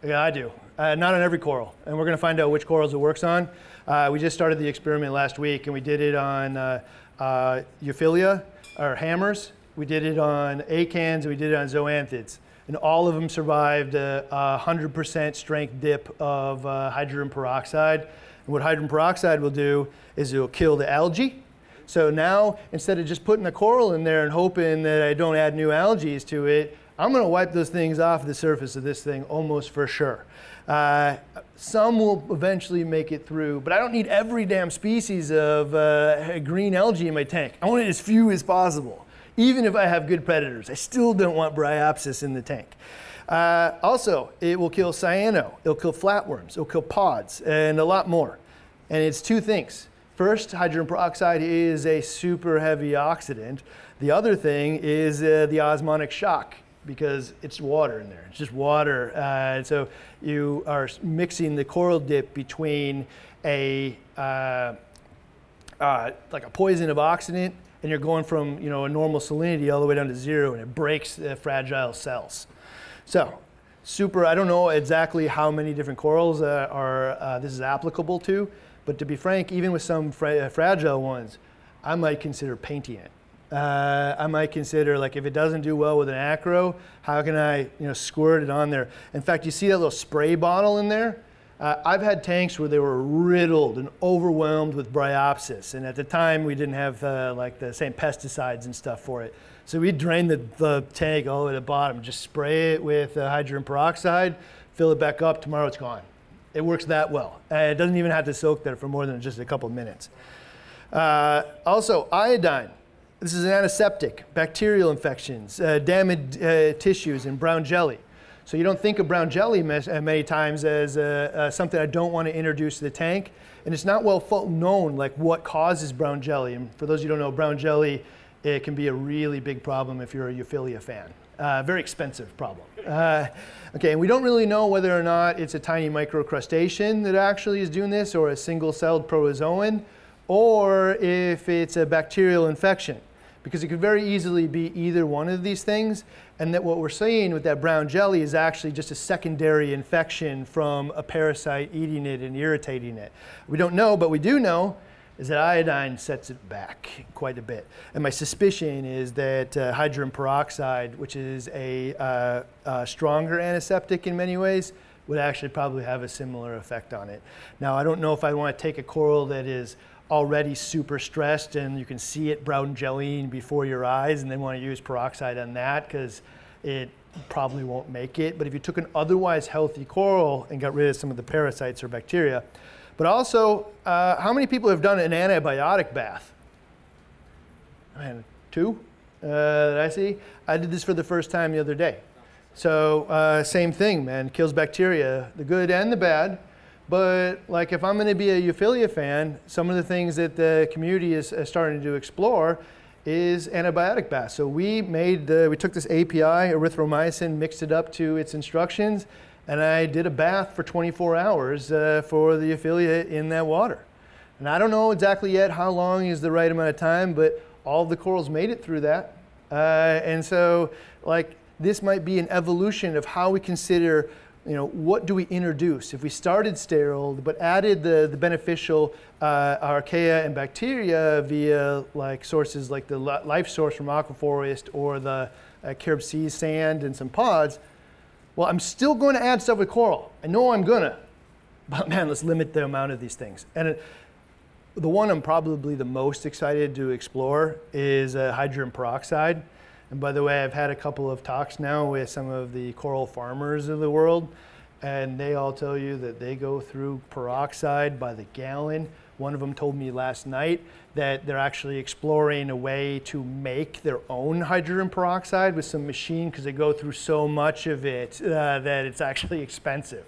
Yeah, I do. uh, not on every coral, and we're going to find out which corals it works on. Uh, we just started the experiment last week, and we did it on uh, uh, Euphyllia, or hammers. We did it on acans, and we did it on zoanthids. And all of them survived a, a 100% strength dip of hydrogen peroxide. And what hydrogen peroxide will do is it will kill the algae. So now, instead of just putting a coral in there and hoping that I don't add new algae to it, I'm going to wipe those things off the surface of this thing almost for sure. Uh, some will eventually make it through, but I don't need every damn species of uh, green algae in my tank. I want it as few as possible. Even if I have good predators, I still don't want bryopsis in the tank. Uh, also, it will kill cyano, it'll kill flatworms, it'll kill pods, and a lot more. And it's two things. First, hydrogen peroxide is a super heavy oxidant. The other thing is uh, the osmotic shock because it's water in there. It's just water. Uh, so you are mixing the coral dip between a uh, uh, like a poison of oxidant, and you're going from you know a normal salinity all the way down to zero, and it breaks the fragile cells. So super. I don't know exactly how many different corals uh, are uh, this is applicable to, but to be frank, even with some fra fragile ones, I might consider painting it uh, I might consider like if it doesn't do well with an acro, how can I you know squirt it on there? In fact, you see that little spray bottle in there. Uh, I've had tanks where they were riddled and overwhelmed with bryopsis, and at the time we didn't have uh, like the same pesticides and stuff for it. So we drain the, the tank all the way to the bottom, just spray it with uh, hydrogen peroxide, fill it back up. Tomorrow it's gone. It works that well. Uh, it doesn't even have to soak there for more than just a couple minutes. Uh, also, iodine. This is an antiseptic, bacterial infections, uh, damaged uh, tissues, and brown jelly. So you don't think of brown jelly uh, many times as uh, something I don't want to introduce to the tank. And it's not well known like what causes brown jelly. And for those you who don't know, brown jelly, it can be a really big problem if you're a Euphyllia fan. Uh, very expensive problem. Uh, okay, and we don't really know whether or not it's a tiny microcrustacean that actually is doing this or a single-celled protozoan or if it's a bacterial infection because it could very easily be either one of these things and that what we're seeing with that brown jelly is actually just a secondary infection from a parasite eating it and irritating it. We don't know, but we do know is that iodine sets it back quite a bit. And my suspicion is that uh, hydrogen peroxide, which is a, uh, a stronger antiseptic in many ways, would actually probably have a similar effect on it. Now, I don't know if I want to take a coral that is already super stressed and you can see it brown jellying before your eyes and then want to use peroxide on that because it probably won't make it. But if you took an otherwise healthy coral and got rid of some of the parasites or bacteria, but also, uh, how many people have done an antibiotic bath? Man, two uh, that I see. I did this for the first time the other day. So uh, same thing, man, kills bacteria, the good and the bad. But like if I'm going to be a Euphyllia fan, some of the things that the community is, is starting to explore is antibiotic baths. So we made the, we took this API, erythromycin, mixed it up to its instructions, and I did a bath for 24 hours uh, for the Euphyllia in that water. And I don't know exactly yet how long is the right amount of time, but all the corals made it through that. Uh, and so like this might be an evolution of how we consider you know, what do we introduce? If we started sterile, but added the, the beneficial uh, archaea and bacteria via like sources like the life source from aquaforest or the uh, Sea sand and some pods, well, I'm still going to add stuff with coral. I know I'm gonna, but man, let's limit the amount of these things. And it, the one I'm probably the most excited to explore is uh, hydrogen peroxide. And by the way, I've had a couple of talks now with some of the coral farmers of the world, and they all tell you that they go through peroxide by the gallon. One of them told me last night that they're actually exploring a way to make their own hydrogen peroxide with some machine because they go through so much of it uh, that it's actually expensive.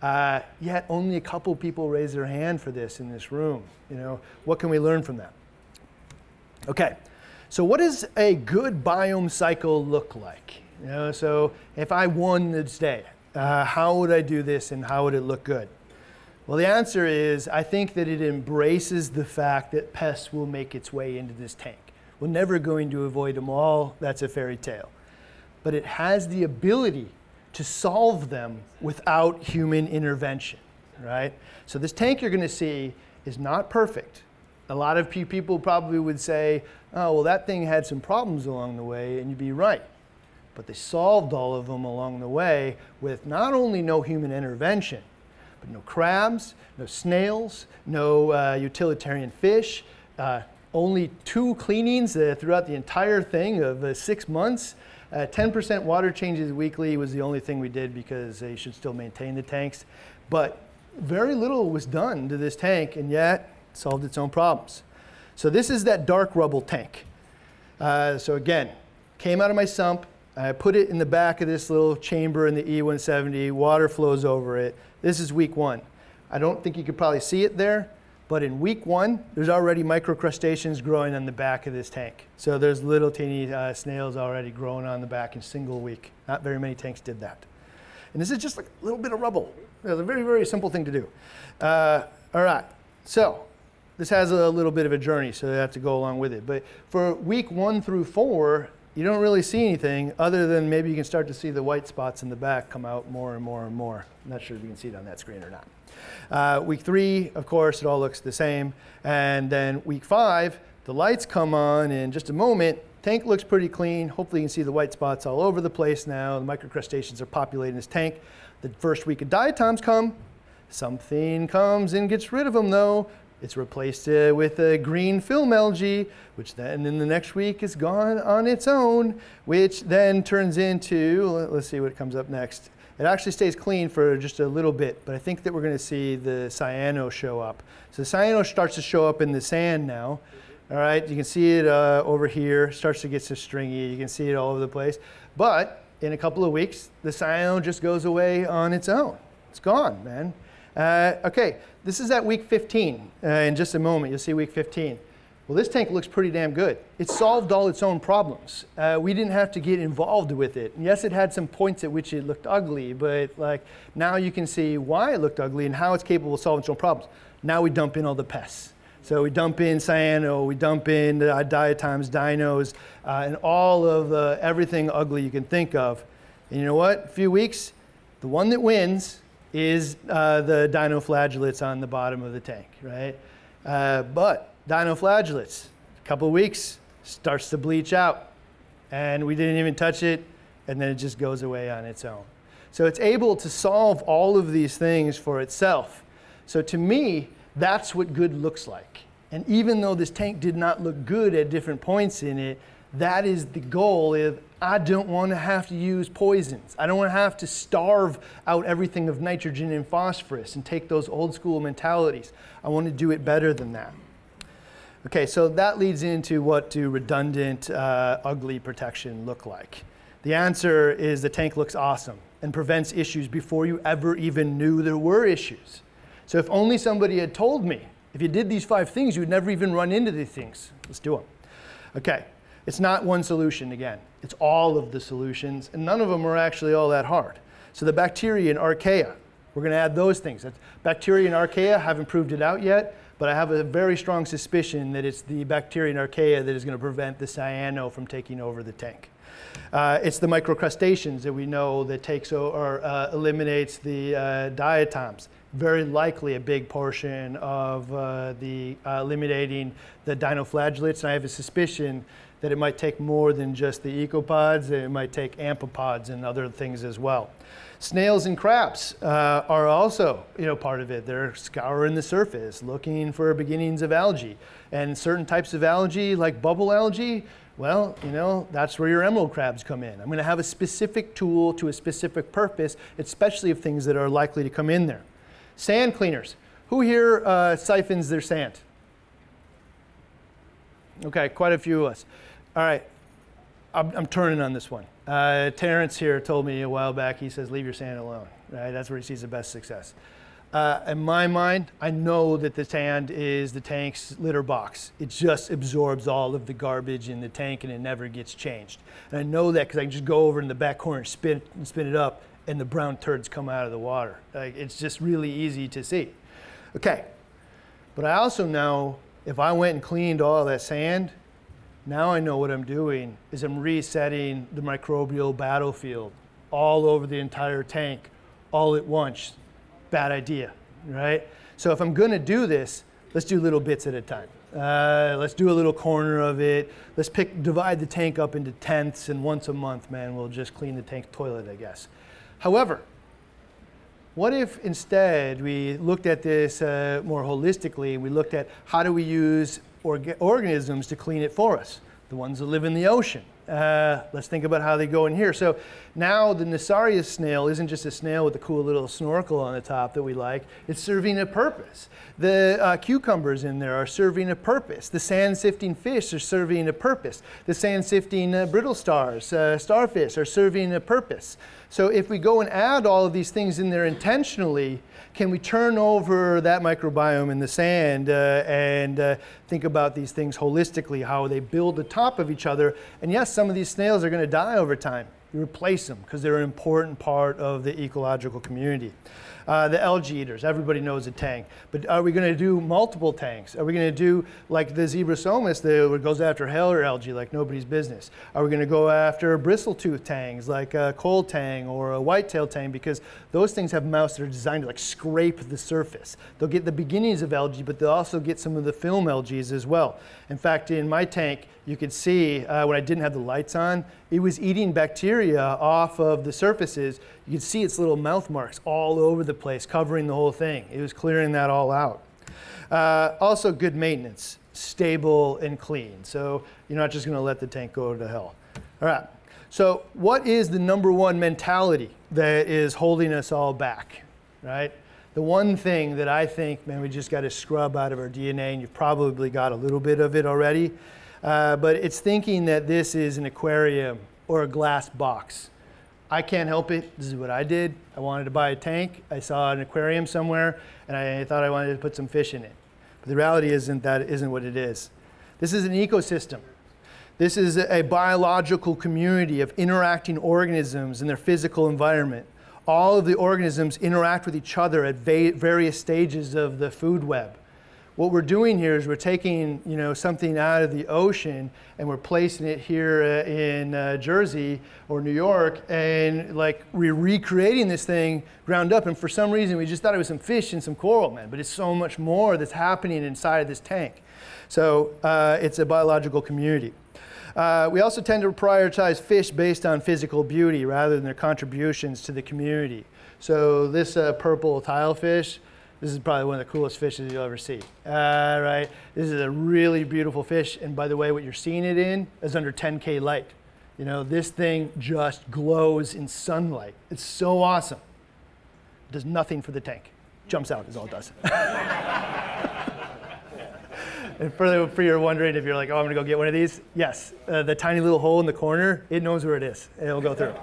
Uh, yet only a couple people raise their hand for this in this room. You know, what can we learn from that? Okay, so what does a good biome cycle look like? You know, so if I won this day, uh, how would I do this and how would it look good? Well, the answer is I think that it embraces the fact that pests will make its way into this tank. We're never going to avoid them all. That's a fairy tale. But it has the ability to solve them without human intervention, right? So this tank you're going to see is not perfect. A lot of people probably would say, oh, well, that thing had some problems along the way, and you'd be right. But they solved all of them along the way with not only no human intervention, but no crabs, no snails, no uh, utilitarian fish, uh, only two cleanings uh, throughout the entire thing of uh, six months. 10% uh, water changes weekly was the only thing we did because they should still maintain the tanks. But very little was done to this tank, and yet it solved its own problems. So this is that dark rubble tank. Uh, so again, came out of my sump. I put it in the back of this little chamber in the E170. Water flows over it. This is week one. I don't think you could probably see it there, but in week one, there's already microcrustaceans growing on the back of this tank. So there's little teeny uh, snails already growing on the back in single week. Not very many tanks did that. And this is just like a little bit of rubble. It's a very, very simple thing to do. Uh, all right, so this has a little bit of a journey, so I have to go along with it. But for week one through four, you don't really see anything other than maybe you can start to see the white spots in the back come out more and more and more. I'm not sure if you can see it on that screen or not. Uh, week three, of course, it all looks the same. And then week five, the lights come on in just a moment. Tank looks pretty clean. Hopefully you can see the white spots all over the place now. The microcrustaceans are populating this tank. The first week of diatoms come. Something comes and gets rid of them though. It's replaced uh, with a green film algae, which then in the next week is gone on its own, which then turns into, let's see what comes up next. It actually stays clean for just a little bit, but I think that we're to see the cyano show up. So the cyano starts to show up in the sand now. All right, you can see it uh, over here, starts to get so stringy. You can see it all over the place. But in a couple of weeks, the cyano just goes away on its own. It's gone, man. Uh, okay, this is at week 15. Uh, in just a moment, you'll see week 15. Well, this tank looks pretty damn good. It solved all its own problems. Uh, we didn't have to get involved with it. And yes, it had some points at which it looked ugly, but like now you can see why it looked ugly and how it's capable of solving its own problems. Now we dump in all the pests. So we dump in cyano, we dump in uh, diatoms, dinos, uh, and all of uh, everything ugly you can think of. And you know what? A few weeks, the one that wins is uh, the dinoflagellates on the bottom of the tank, right? Uh, but dinoflagellates, a couple weeks, starts to bleach out. And we didn't even touch it, and then it just goes away on its own. So it's able to solve all of these things for itself. So to me, that's what good looks like. And even though this tank did not look good at different points in it, that is the goal of I don't want to have to use poisons. I don't want to have to starve out everything of nitrogen and phosphorus and take those old school mentalities. I want to do it better than that. Okay, so that leads into what do redundant, uh, ugly protection look like? The answer is the tank looks awesome and prevents issues before you ever even knew there were issues. So if only somebody had told me, if you did these five things, you would never even run into these things. Let's do them. Okay, it's not one solution again. It's all of the solutions, and none of them are actually all that hard. So the bacteria and archaea, we're going to add those things. Bacteria and archaea haven't proved it out yet, but I have a very strong suspicion that it's the bacteria and archaea that is going to prevent the cyano from taking over the tank. Uh, it's the microcrustaceans that we know that takes or uh, eliminates the uh, diatoms. Very likely a big portion of uh, the uh, eliminating the dinoflagellates. And I have a suspicion that it might take more than just the ecopods, it might take amphipods and other things as well. Snails and crabs uh, are also you know, part of it. They're scouring the surface, looking for beginnings of algae. And certain types of algae, like bubble algae, well, you know, that's where your emerald crabs come in. I'm going to have a specific tool to a specific purpose, especially of things that are likely to come in there. Sand cleaners. Who here uh, siphons their sand? Okay, quite a few of us. All right, I'm, I'm turning on this one. Uh, Terrence here told me a while back, he says, leave your sand alone, right? That's where he sees the best success. Uh, in my mind, I know that the sand is the tank's litter box. It just absorbs all of the garbage in the tank and it never gets changed. And I know that because I can just go over in the back corner and spin, and spin it up and the brown turds come out of the water. Like, it's just really easy to see. Okay, but I also know if I went and cleaned all that sand, now I know what I'm doing is I'm resetting the microbial battlefield all over the entire tank all at once. Bad idea, right? So if I'm gonna do this, let's do little bits at a time. Uh, let's do a little corner of it. Let's pick, divide the tank up into tenths, and once a month, man, we'll just clean the tank toilet, I guess. However, what if instead we looked at this uh, more holistically? We looked at how do we use orga organisms to clean it for us? The ones that live in the ocean, uh, let's think about how they go in here. So now the Nassarius snail isn't just a snail with a cool little snorkel on the top that we like. It's serving a purpose. The uh, cucumbers in there are serving a purpose. The sand sifting fish are serving a purpose. The sand sifting uh, brittle stars, uh, starfish are serving a purpose. So if we go and add all of these things in there intentionally, can we turn over that microbiome in the sand uh, and uh, think about these things holistically, how they build the top of each other? And yes, some of these snails are going to die over time. You replace them because they're an important part of the ecological community. Uh, the algae eaters, everybody knows a tank. But are we going to do multiple tanks? Are we going to do like the Zebrasomas that goes after Heller algae like nobody's business? Are we going to go after bristletooth tangs like a Kole tang or a whitetail tang? Because those things have mouths that are designed to like scrape the surface. They'll get the beginnings of algae, but they'll also get some of the film algae as well. In fact, in my tank, you could see uh, when I didn't have the lights on, it was eating bacteria off of the surfaces. You could see its little mouth marks all over the place, covering the whole thing. It was clearing that all out. Uh, also, good maintenance, stable and clean. So you're not just going to let the tank go to hell. All right. So, what is the number one mentality that is holding us all back? Right? The one thing that I think, man, we just got to scrub out of our DNA, and you've probably got a little bit of it already, uh, but it's thinking that this is an aquarium or a glass box. I can't help it. This is what I did. I wanted to buy a tank. I saw an aquarium somewhere, and I thought I wanted to put some fish in it. But the reality isn't that isn't what it is. This is an ecosystem. This is a biological community of interacting organisms in their physical environment. All of the organisms interact with each other at various stages of the food web what we're doing here is we're taking you know something out of the ocean and we're placing it here uh, in uh, Jersey or New York and like we're recreating this thing ground up. And for some reason we just thought it was some fish and some coral man but it's so much more that's happening inside of this tank. So uh, it's a biological community. Uh, we also tend to prioritize fish based on physical beauty rather than their contributions to the community. So this uh, purple tilefish this is probably one of the coolest fishes you'll ever see. All right, this is a really beautiful fish. And by the way, what you're seeing it in is under 10K light. You know, this thing just glows in sunlight. It's so awesome. It does nothing for the tank. Jumps out is all it does. and for, for you're wondering if you're like, oh, I'm gonna go get one of these, yes, uh, the tiny little hole in the corner, it knows where it is. It'll go through.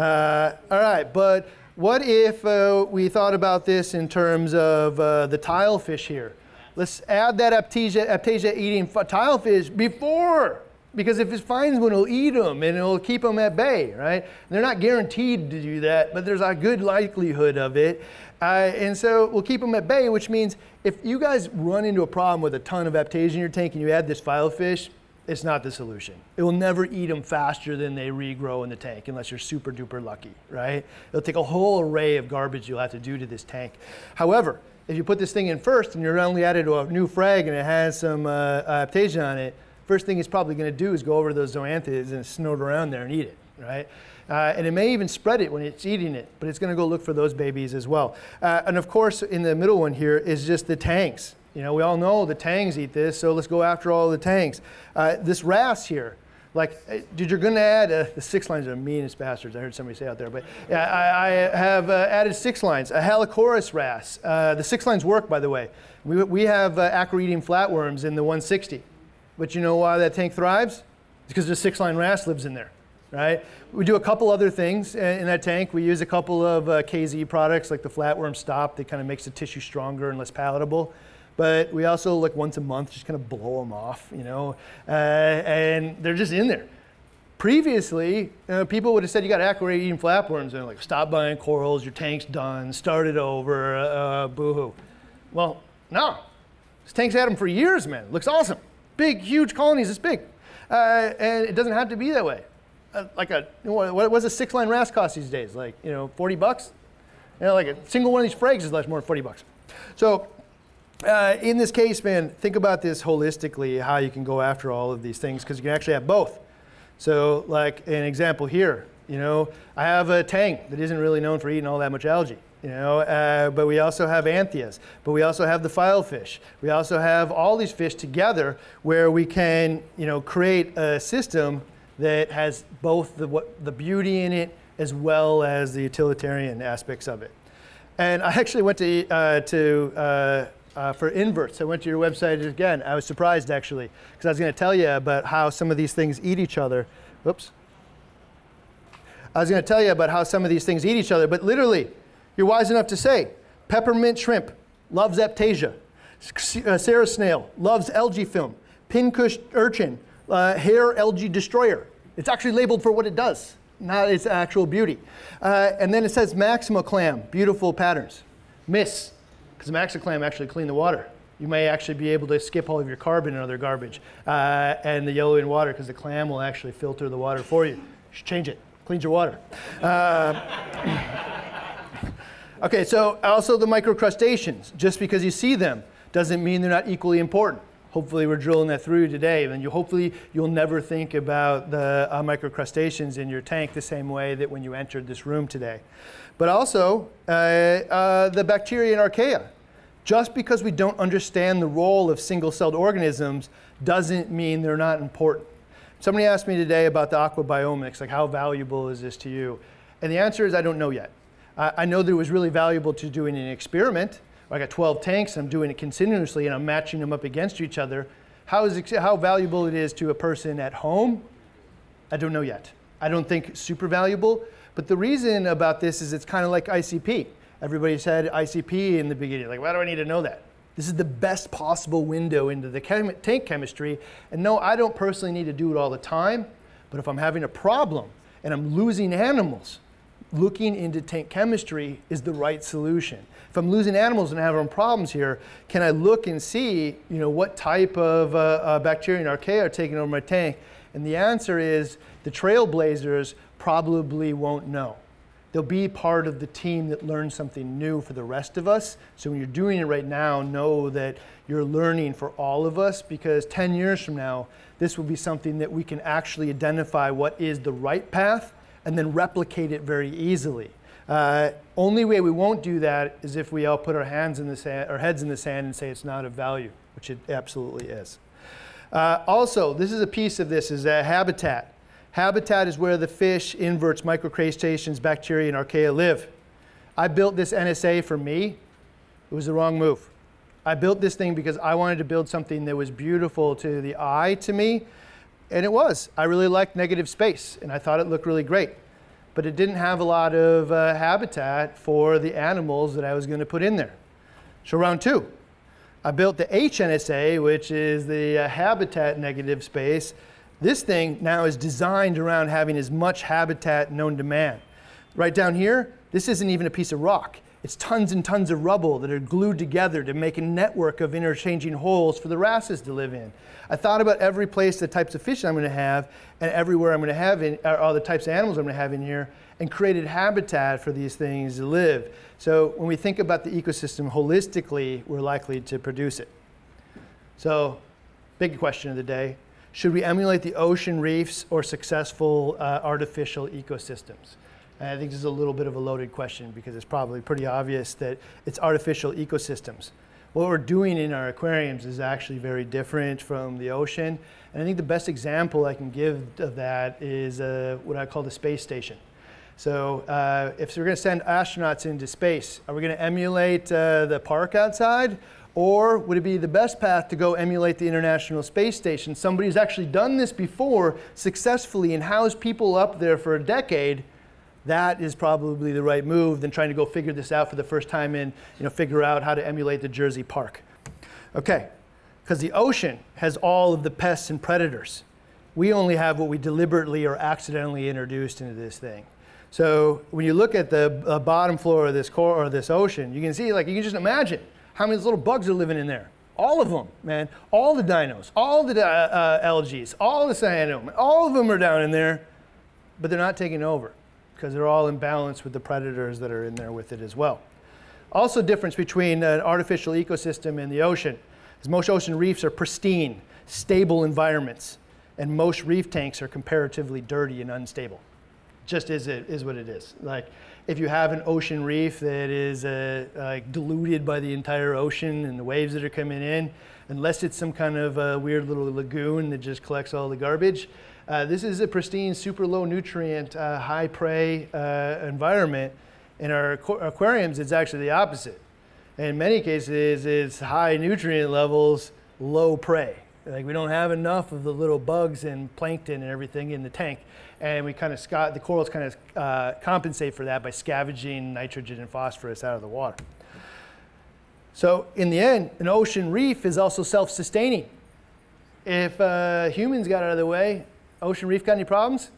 Uh, all right, but what if uh, we thought about this in terms of uh, the tilefish here? Let's add that Aiptasia, Aiptasia eating filefish before, because if it finds one, it'll eat them and it'll keep them at bay, right? they're not guaranteed to do that, but there's a good likelihood of it. Uh, and so we'll keep them at bay, which means if you guys run into a problem with a ton of Aiptasia in your tank and you add this filefish, it's not the solution. It will never eat them faster than they regrow in the tank unless you're super duper lucky, right? It'll take a whole array of garbage you'll have to do to this tank. However, if you put this thing in first and you're only added to a new frag and it has some uh, Aiptasia on it, first thing it's probably going to do is go over to those zoanthids and snort around there and eat it, right? Uh, and it may even spread it when it's eating it, but it's going to go look for those babies as well. Uh, and of course, in the middle one here is just the tanks. You know, we all know the tangs eat this, so let's go after all the tangs. Uh, this wrasse here, like, uh, dude, you're going to add uh, the six lines are meanest bastards. I heard somebody say out there, but I, I have uh, added six lines. A Halichoeres wrasse. Uh, the six lines work, by the way. We, we have uh, acro-eating flatworms in the 160, but you know why that tank thrives? It's because the six-line wrasse lives in there, right? We do a couple other things in that tank. We use a couple of KZ products like the flatworm stop that kind of makes the tissue stronger and less palatable but we also like once a month just kind of blow them off, you know, uh, and they're just in there. Previously, uh, people would have said you got to eating flatworms and like stop buying corals, your tank's done, start it over, uh, boohoo. Well, no, this tank's had them for years, man. Looks awesome, big, huge colonies, this big, uh, and it doesn't have to be that way. uh, like a, what, does a six line wrasse cost these days? Like, you know, 40 bucks? You know, like a single one of these frags is less more than 40 bucks. So uh, in this case, man, think about this holistically, how you can go after all of these things, because you can actually have both. So like an example here, you know, I have a tang that isn't really known for eating all that much algae. You know, uh, but we also have anthias, but we also have the filefish. We also have all these fish together where we can, you know, create a system that has both the, what, the beauty in it as well as the utilitarian aspects of it. And I actually went to, uh, to uh, for inverts. I went to your website again. I was surprised actually, because I was going to tell you about how some of these things eat each other. Oops. I was going to tell you about how some of these things eat each other, but literally, you're wise enough to say peppermint shrimp loves Aiptasia. Uh, Cerith snail loves algae film. Pincush urchin, uh, hair algae destroyer. It's actually labeled for what it does, not its actual beauty. Uh, and then it says Maxima clam, beautiful patterns. Miss, because Maxima actually clean the water. You may actually be able to skip all of your carbon and other garbage uh, and the yellowing water because the clam will actually filter the water for you. You should change it, cleans your water. Uh, Okay, so also the microcrustaceans. Just because you see them doesn't mean they're not equally important. Hopefully we're drilling that through today, and you hopefully you'll never think about the uh, microcrustaceans in your tank the same way that when you entered this room today. But also uh, uh, the bacteria and archaea. Just because we don't understand the role of single-celled organisms doesn't mean they're not important. Somebody asked me today about the aquabiomics, like how valuable is this to you? And the answer is I don't know yet. I know that it was really valuable to doing an experiment. I got 12 tanks, I'm doing it continuously, and I'm matching them up against each other. How, is how valuable it is to a person at home, I don't know yet. I don't think super valuable, but the reason about this is it's kind of like ICP. Everybody said ICP in the beginning, like, why do I need to know that? This is the best possible window into the chem tank chemistry. And no, I don't personally need to do it all the time, but if I'm having a problem and I'm losing animals, looking into tank chemistry is the right solution. If I'm losing animals and having problems here, can I look and see, you know, what type of uh, uh, bacteria and archaea are taking over my tank? And the answer is the trailblazers probably won't know. They'll be part of the team that learns something new for the rest of us. So when you're doing it right now, know that you're learning for all of us because 10 years from now, this will be something that we can actually identify what is the right path and then replicate it very easily. Uh, only way we won't do that is if we all put our hands in the sand, our heads in the sand and say it's not of value, which it absolutely is. Uh, also, this is a piece of this is a habitat. Habitat is where the fish, inverts, microcrustaceans, bacteria, and archaea live. I built this NSA for me. It was the wrong move. I built this thing because I wanted to build something that was beautiful to the eye to me, and it was. I really liked negative space, and I thought it looked really great. But it didn't have a lot of uh, habitat for the animals that I was going to put in there. So round two, I built the HNSA, which is the uh, habitat negative space. This thing now is designed around having as much habitat known to man. Right down here, this isn't even a piece of rock. It's tons and tons of rubble that are glued together to make a network of interchanging holes for the wrasses to live in. I thought about every place, the types of fish I'm going to have, and everywhere I'm going to have in, all the types of animals I'm going to have in here, and created habitat for these things to live. So when we think about the ecosystem holistically, we're likely to produce it. So, big question of the day. Should we emulate the ocean reefs or successful uh, artificial ecosystems? And I think this is a little bit of a loaded question because it's probably pretty obvious that it's artificial ecosystems. What we're doing in our aquariums is actually very different from the ocean. And I think the best example I can give of that is uh, what I call the space station. So uh, if we're going to send astronauts into space, are we going to emulate uh, the park outside? Or would it be the best path to go emulate the International Space Station? Somebody's actually done this before successfully and housed people up there for a decade that is probably the right move than trying to go figure this out for the first time and you know, figure out how to emulate the Jersey Park. Okay, because the ocean has all of the pests and predators. We only have what we deliberately or accidentally introduced into this thing. So when you look at the uh, bottom floor of this core or this ocean, you can see, like, you can just imagine how many little bugs are living in there. All of them, man. All the dinos, all the uh, uh, algae, all the cyanide, all of them are down in there but they're not taking over because they're all in balance with the predators that are in there with it as well. Also difference between an artificial ecosystem and the ocean is most ocean reefs are pristine, stable environments, and most reef tanks are comparatively dirty and unstable. Just is it is what it is. Like if you have an ocean reef that is uh, like diluted by the entire ocean and the waves that are coming in, unless it's some kind of uh, weird little lagoon that just collects all the garbage, uh, this is a pristine, super low nutrient, uh, high prey uh, environment. In our aquariums, it's actually the opposite. In many cases, it's high nutrient levels, low prey. Like we don't have enough of the little bugs and plankton and everything in the tank, and we kind of the corals kind of uh, compensate for that by scavenging nitrogen and phosphorus out of the water. So in the end, an ocean reef is also self-sustaining. If uh, humans got out of the way, ocean reef got any problems?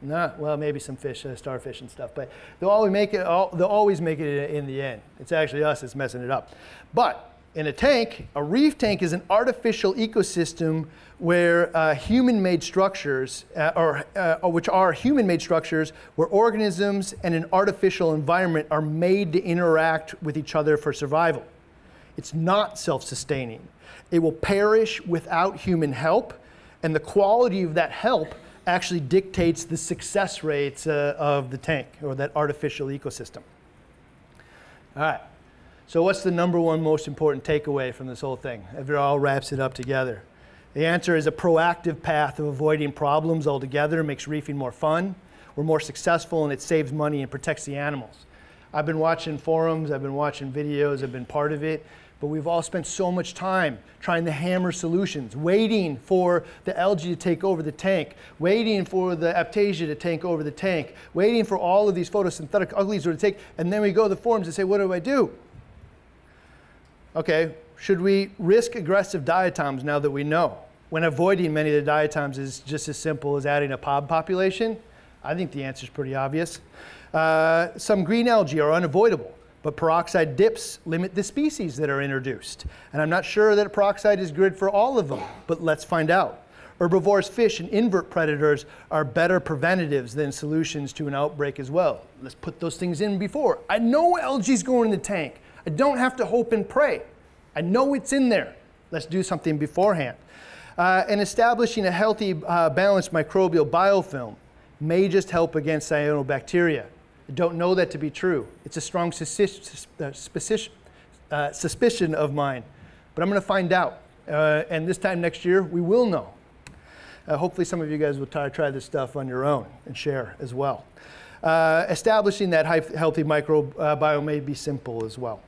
No, well, maybe some fish, uh, starfish and stuff, but they'll always make it. They'll always make it in the end. It's actually us that's messing it up. But in a tank, a reef tank is an artificial ecosystem where uh, human-made structures, uh, or, uh, which are human-made structures, where organisms and an artificial environment are made to interact with each other for survival. It's not self-sustaining. It will perish without human help, and the quality of that help actually dictates the success rates uh, of the tank or that artificial ecosystem. All right. So what's the number one most important takeaway from this whole thing? If it all wraps it up together. The answer is a proactive path of avoiding problems altogether makes reefing more fun. We're more successful and it saves money and protects the animals. I've been watching forums, I've been watching videos, I've been part of it, but we've all spent so much time trying to hammer solutions, waiting for the algae to take over the tank, waiting for the Aiptasia to take over the tank, waiting for all of these photosynthetic uglies to take, and then we go to the forums and say, what do I do? Okay, should we risk aggressive diatoms now that we know? When avoiding many of the diatoms is just as simple as adding a pod population? I think the answer is pretty obvious. Uh, some green algae are unavoidable, but peroxide dips limit the species that are introduced. And I'm not sure that peroxide is good for all of them, but let's find out. Herbivorous fish and invert predators are better preventatives than solutions to an outbreak as well. Let's put those things in before. I know algae's going in the tank. I don't have to hope and pray. I know it's in there. Let's do something beforehand. Uh, and establishing a healthy, uh, balanced microbial biofilm may just help against cyanobacteria. Don't know that to be true. It's a strong suspicion, uh, of mine, but I'm going to find out. Uh, and this time next year, we will know. Uh, hopefully, some of you guys will try, try this stuff on your own and share as well. Uh, establishing that healthy microbiome may be simple as well.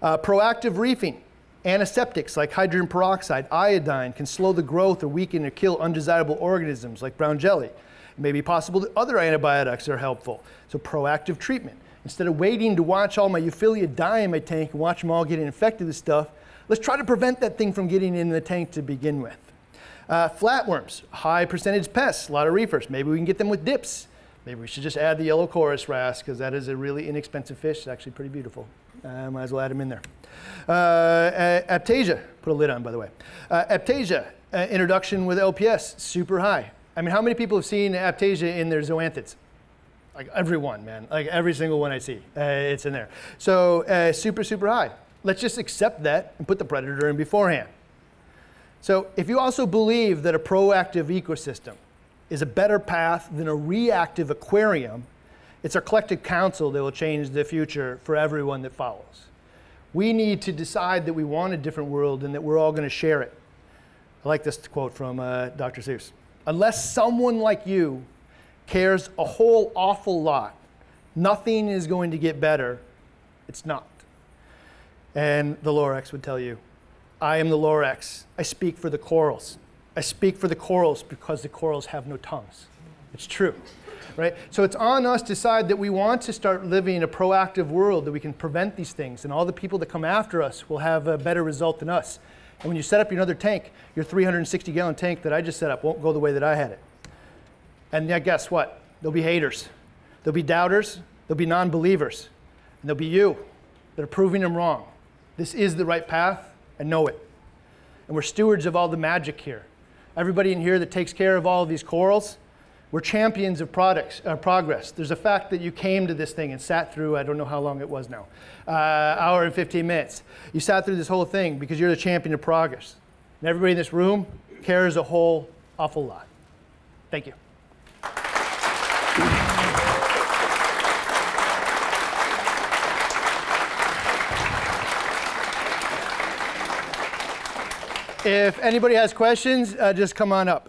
Uh, proactive reefing. Antiseptics like hydrogen peroxide, iodine can slow the growth or weaken or kill undesirable organisms like brown jelly. It may be possible that other antibiotics are helpful. So proactive treatment. Instead of waiting to watch all my euphyllia die in my tank and watch them all get infected with stuff, let's try to prevent that thing from getting in the tank to begin with. Uh, flatworms, high percentage pests, a lot of reefers. Maybe we can get them with dips. Maybe we should just add the yellow coris wrasse because that is a really inexpensive fish. It's actually pretty beautiful. Uh, might as well add them in there. Uh, Aiptasia, put a lid on by the way. Uh, Aiptasia, uh, introduction with LPS, super high. I mean, how many people have seen Aiptasia in their zoanthids? Like everyone, man. Like every single one I see, uh, it's in there. So uh, super, super high. Let's just accept that and put the predator in beforehand. So if you also believe that a proactive ecosystem is a better path than a reactive aquarium, it's our collective counsel that will change the future for everyone that follows. We need to decide that we want a different world and that we're all going to share it. I like this quote from uh, Dr. Seuss. Unless someone like you cares a whole awful lot, nothing is going to get better. It's not. And the Lorax would tell you, I am the Lorax. I speak for the corals. I speak for the corals because the corals have no tongues. It's true right? So it's on us to decide that we want to start living in a proactive world, that we can prevent these things, and all the people that come after us will have a better result than us. And when you set up your another tank, your 360 gallon tank that I just set up won't go the way that I had it. And guess what? There'll be haters. There'll be doubters. There'll be non believers. And there'll be you that are proving them wrong. This is the right path, and know it. And we're stewards of all the magic here. Everybody in here that takes care of all of these corals, We're champions of products, uh, progress. There's a fact that you came to this thing and sat through, I don't know how long it was now, uh, hour and 15 minutes. You sat through this whole thing because you're the champion of progress. And everybody in this room cares a whole awful lot. Thank you. If anybody has questions, uh, just come on up.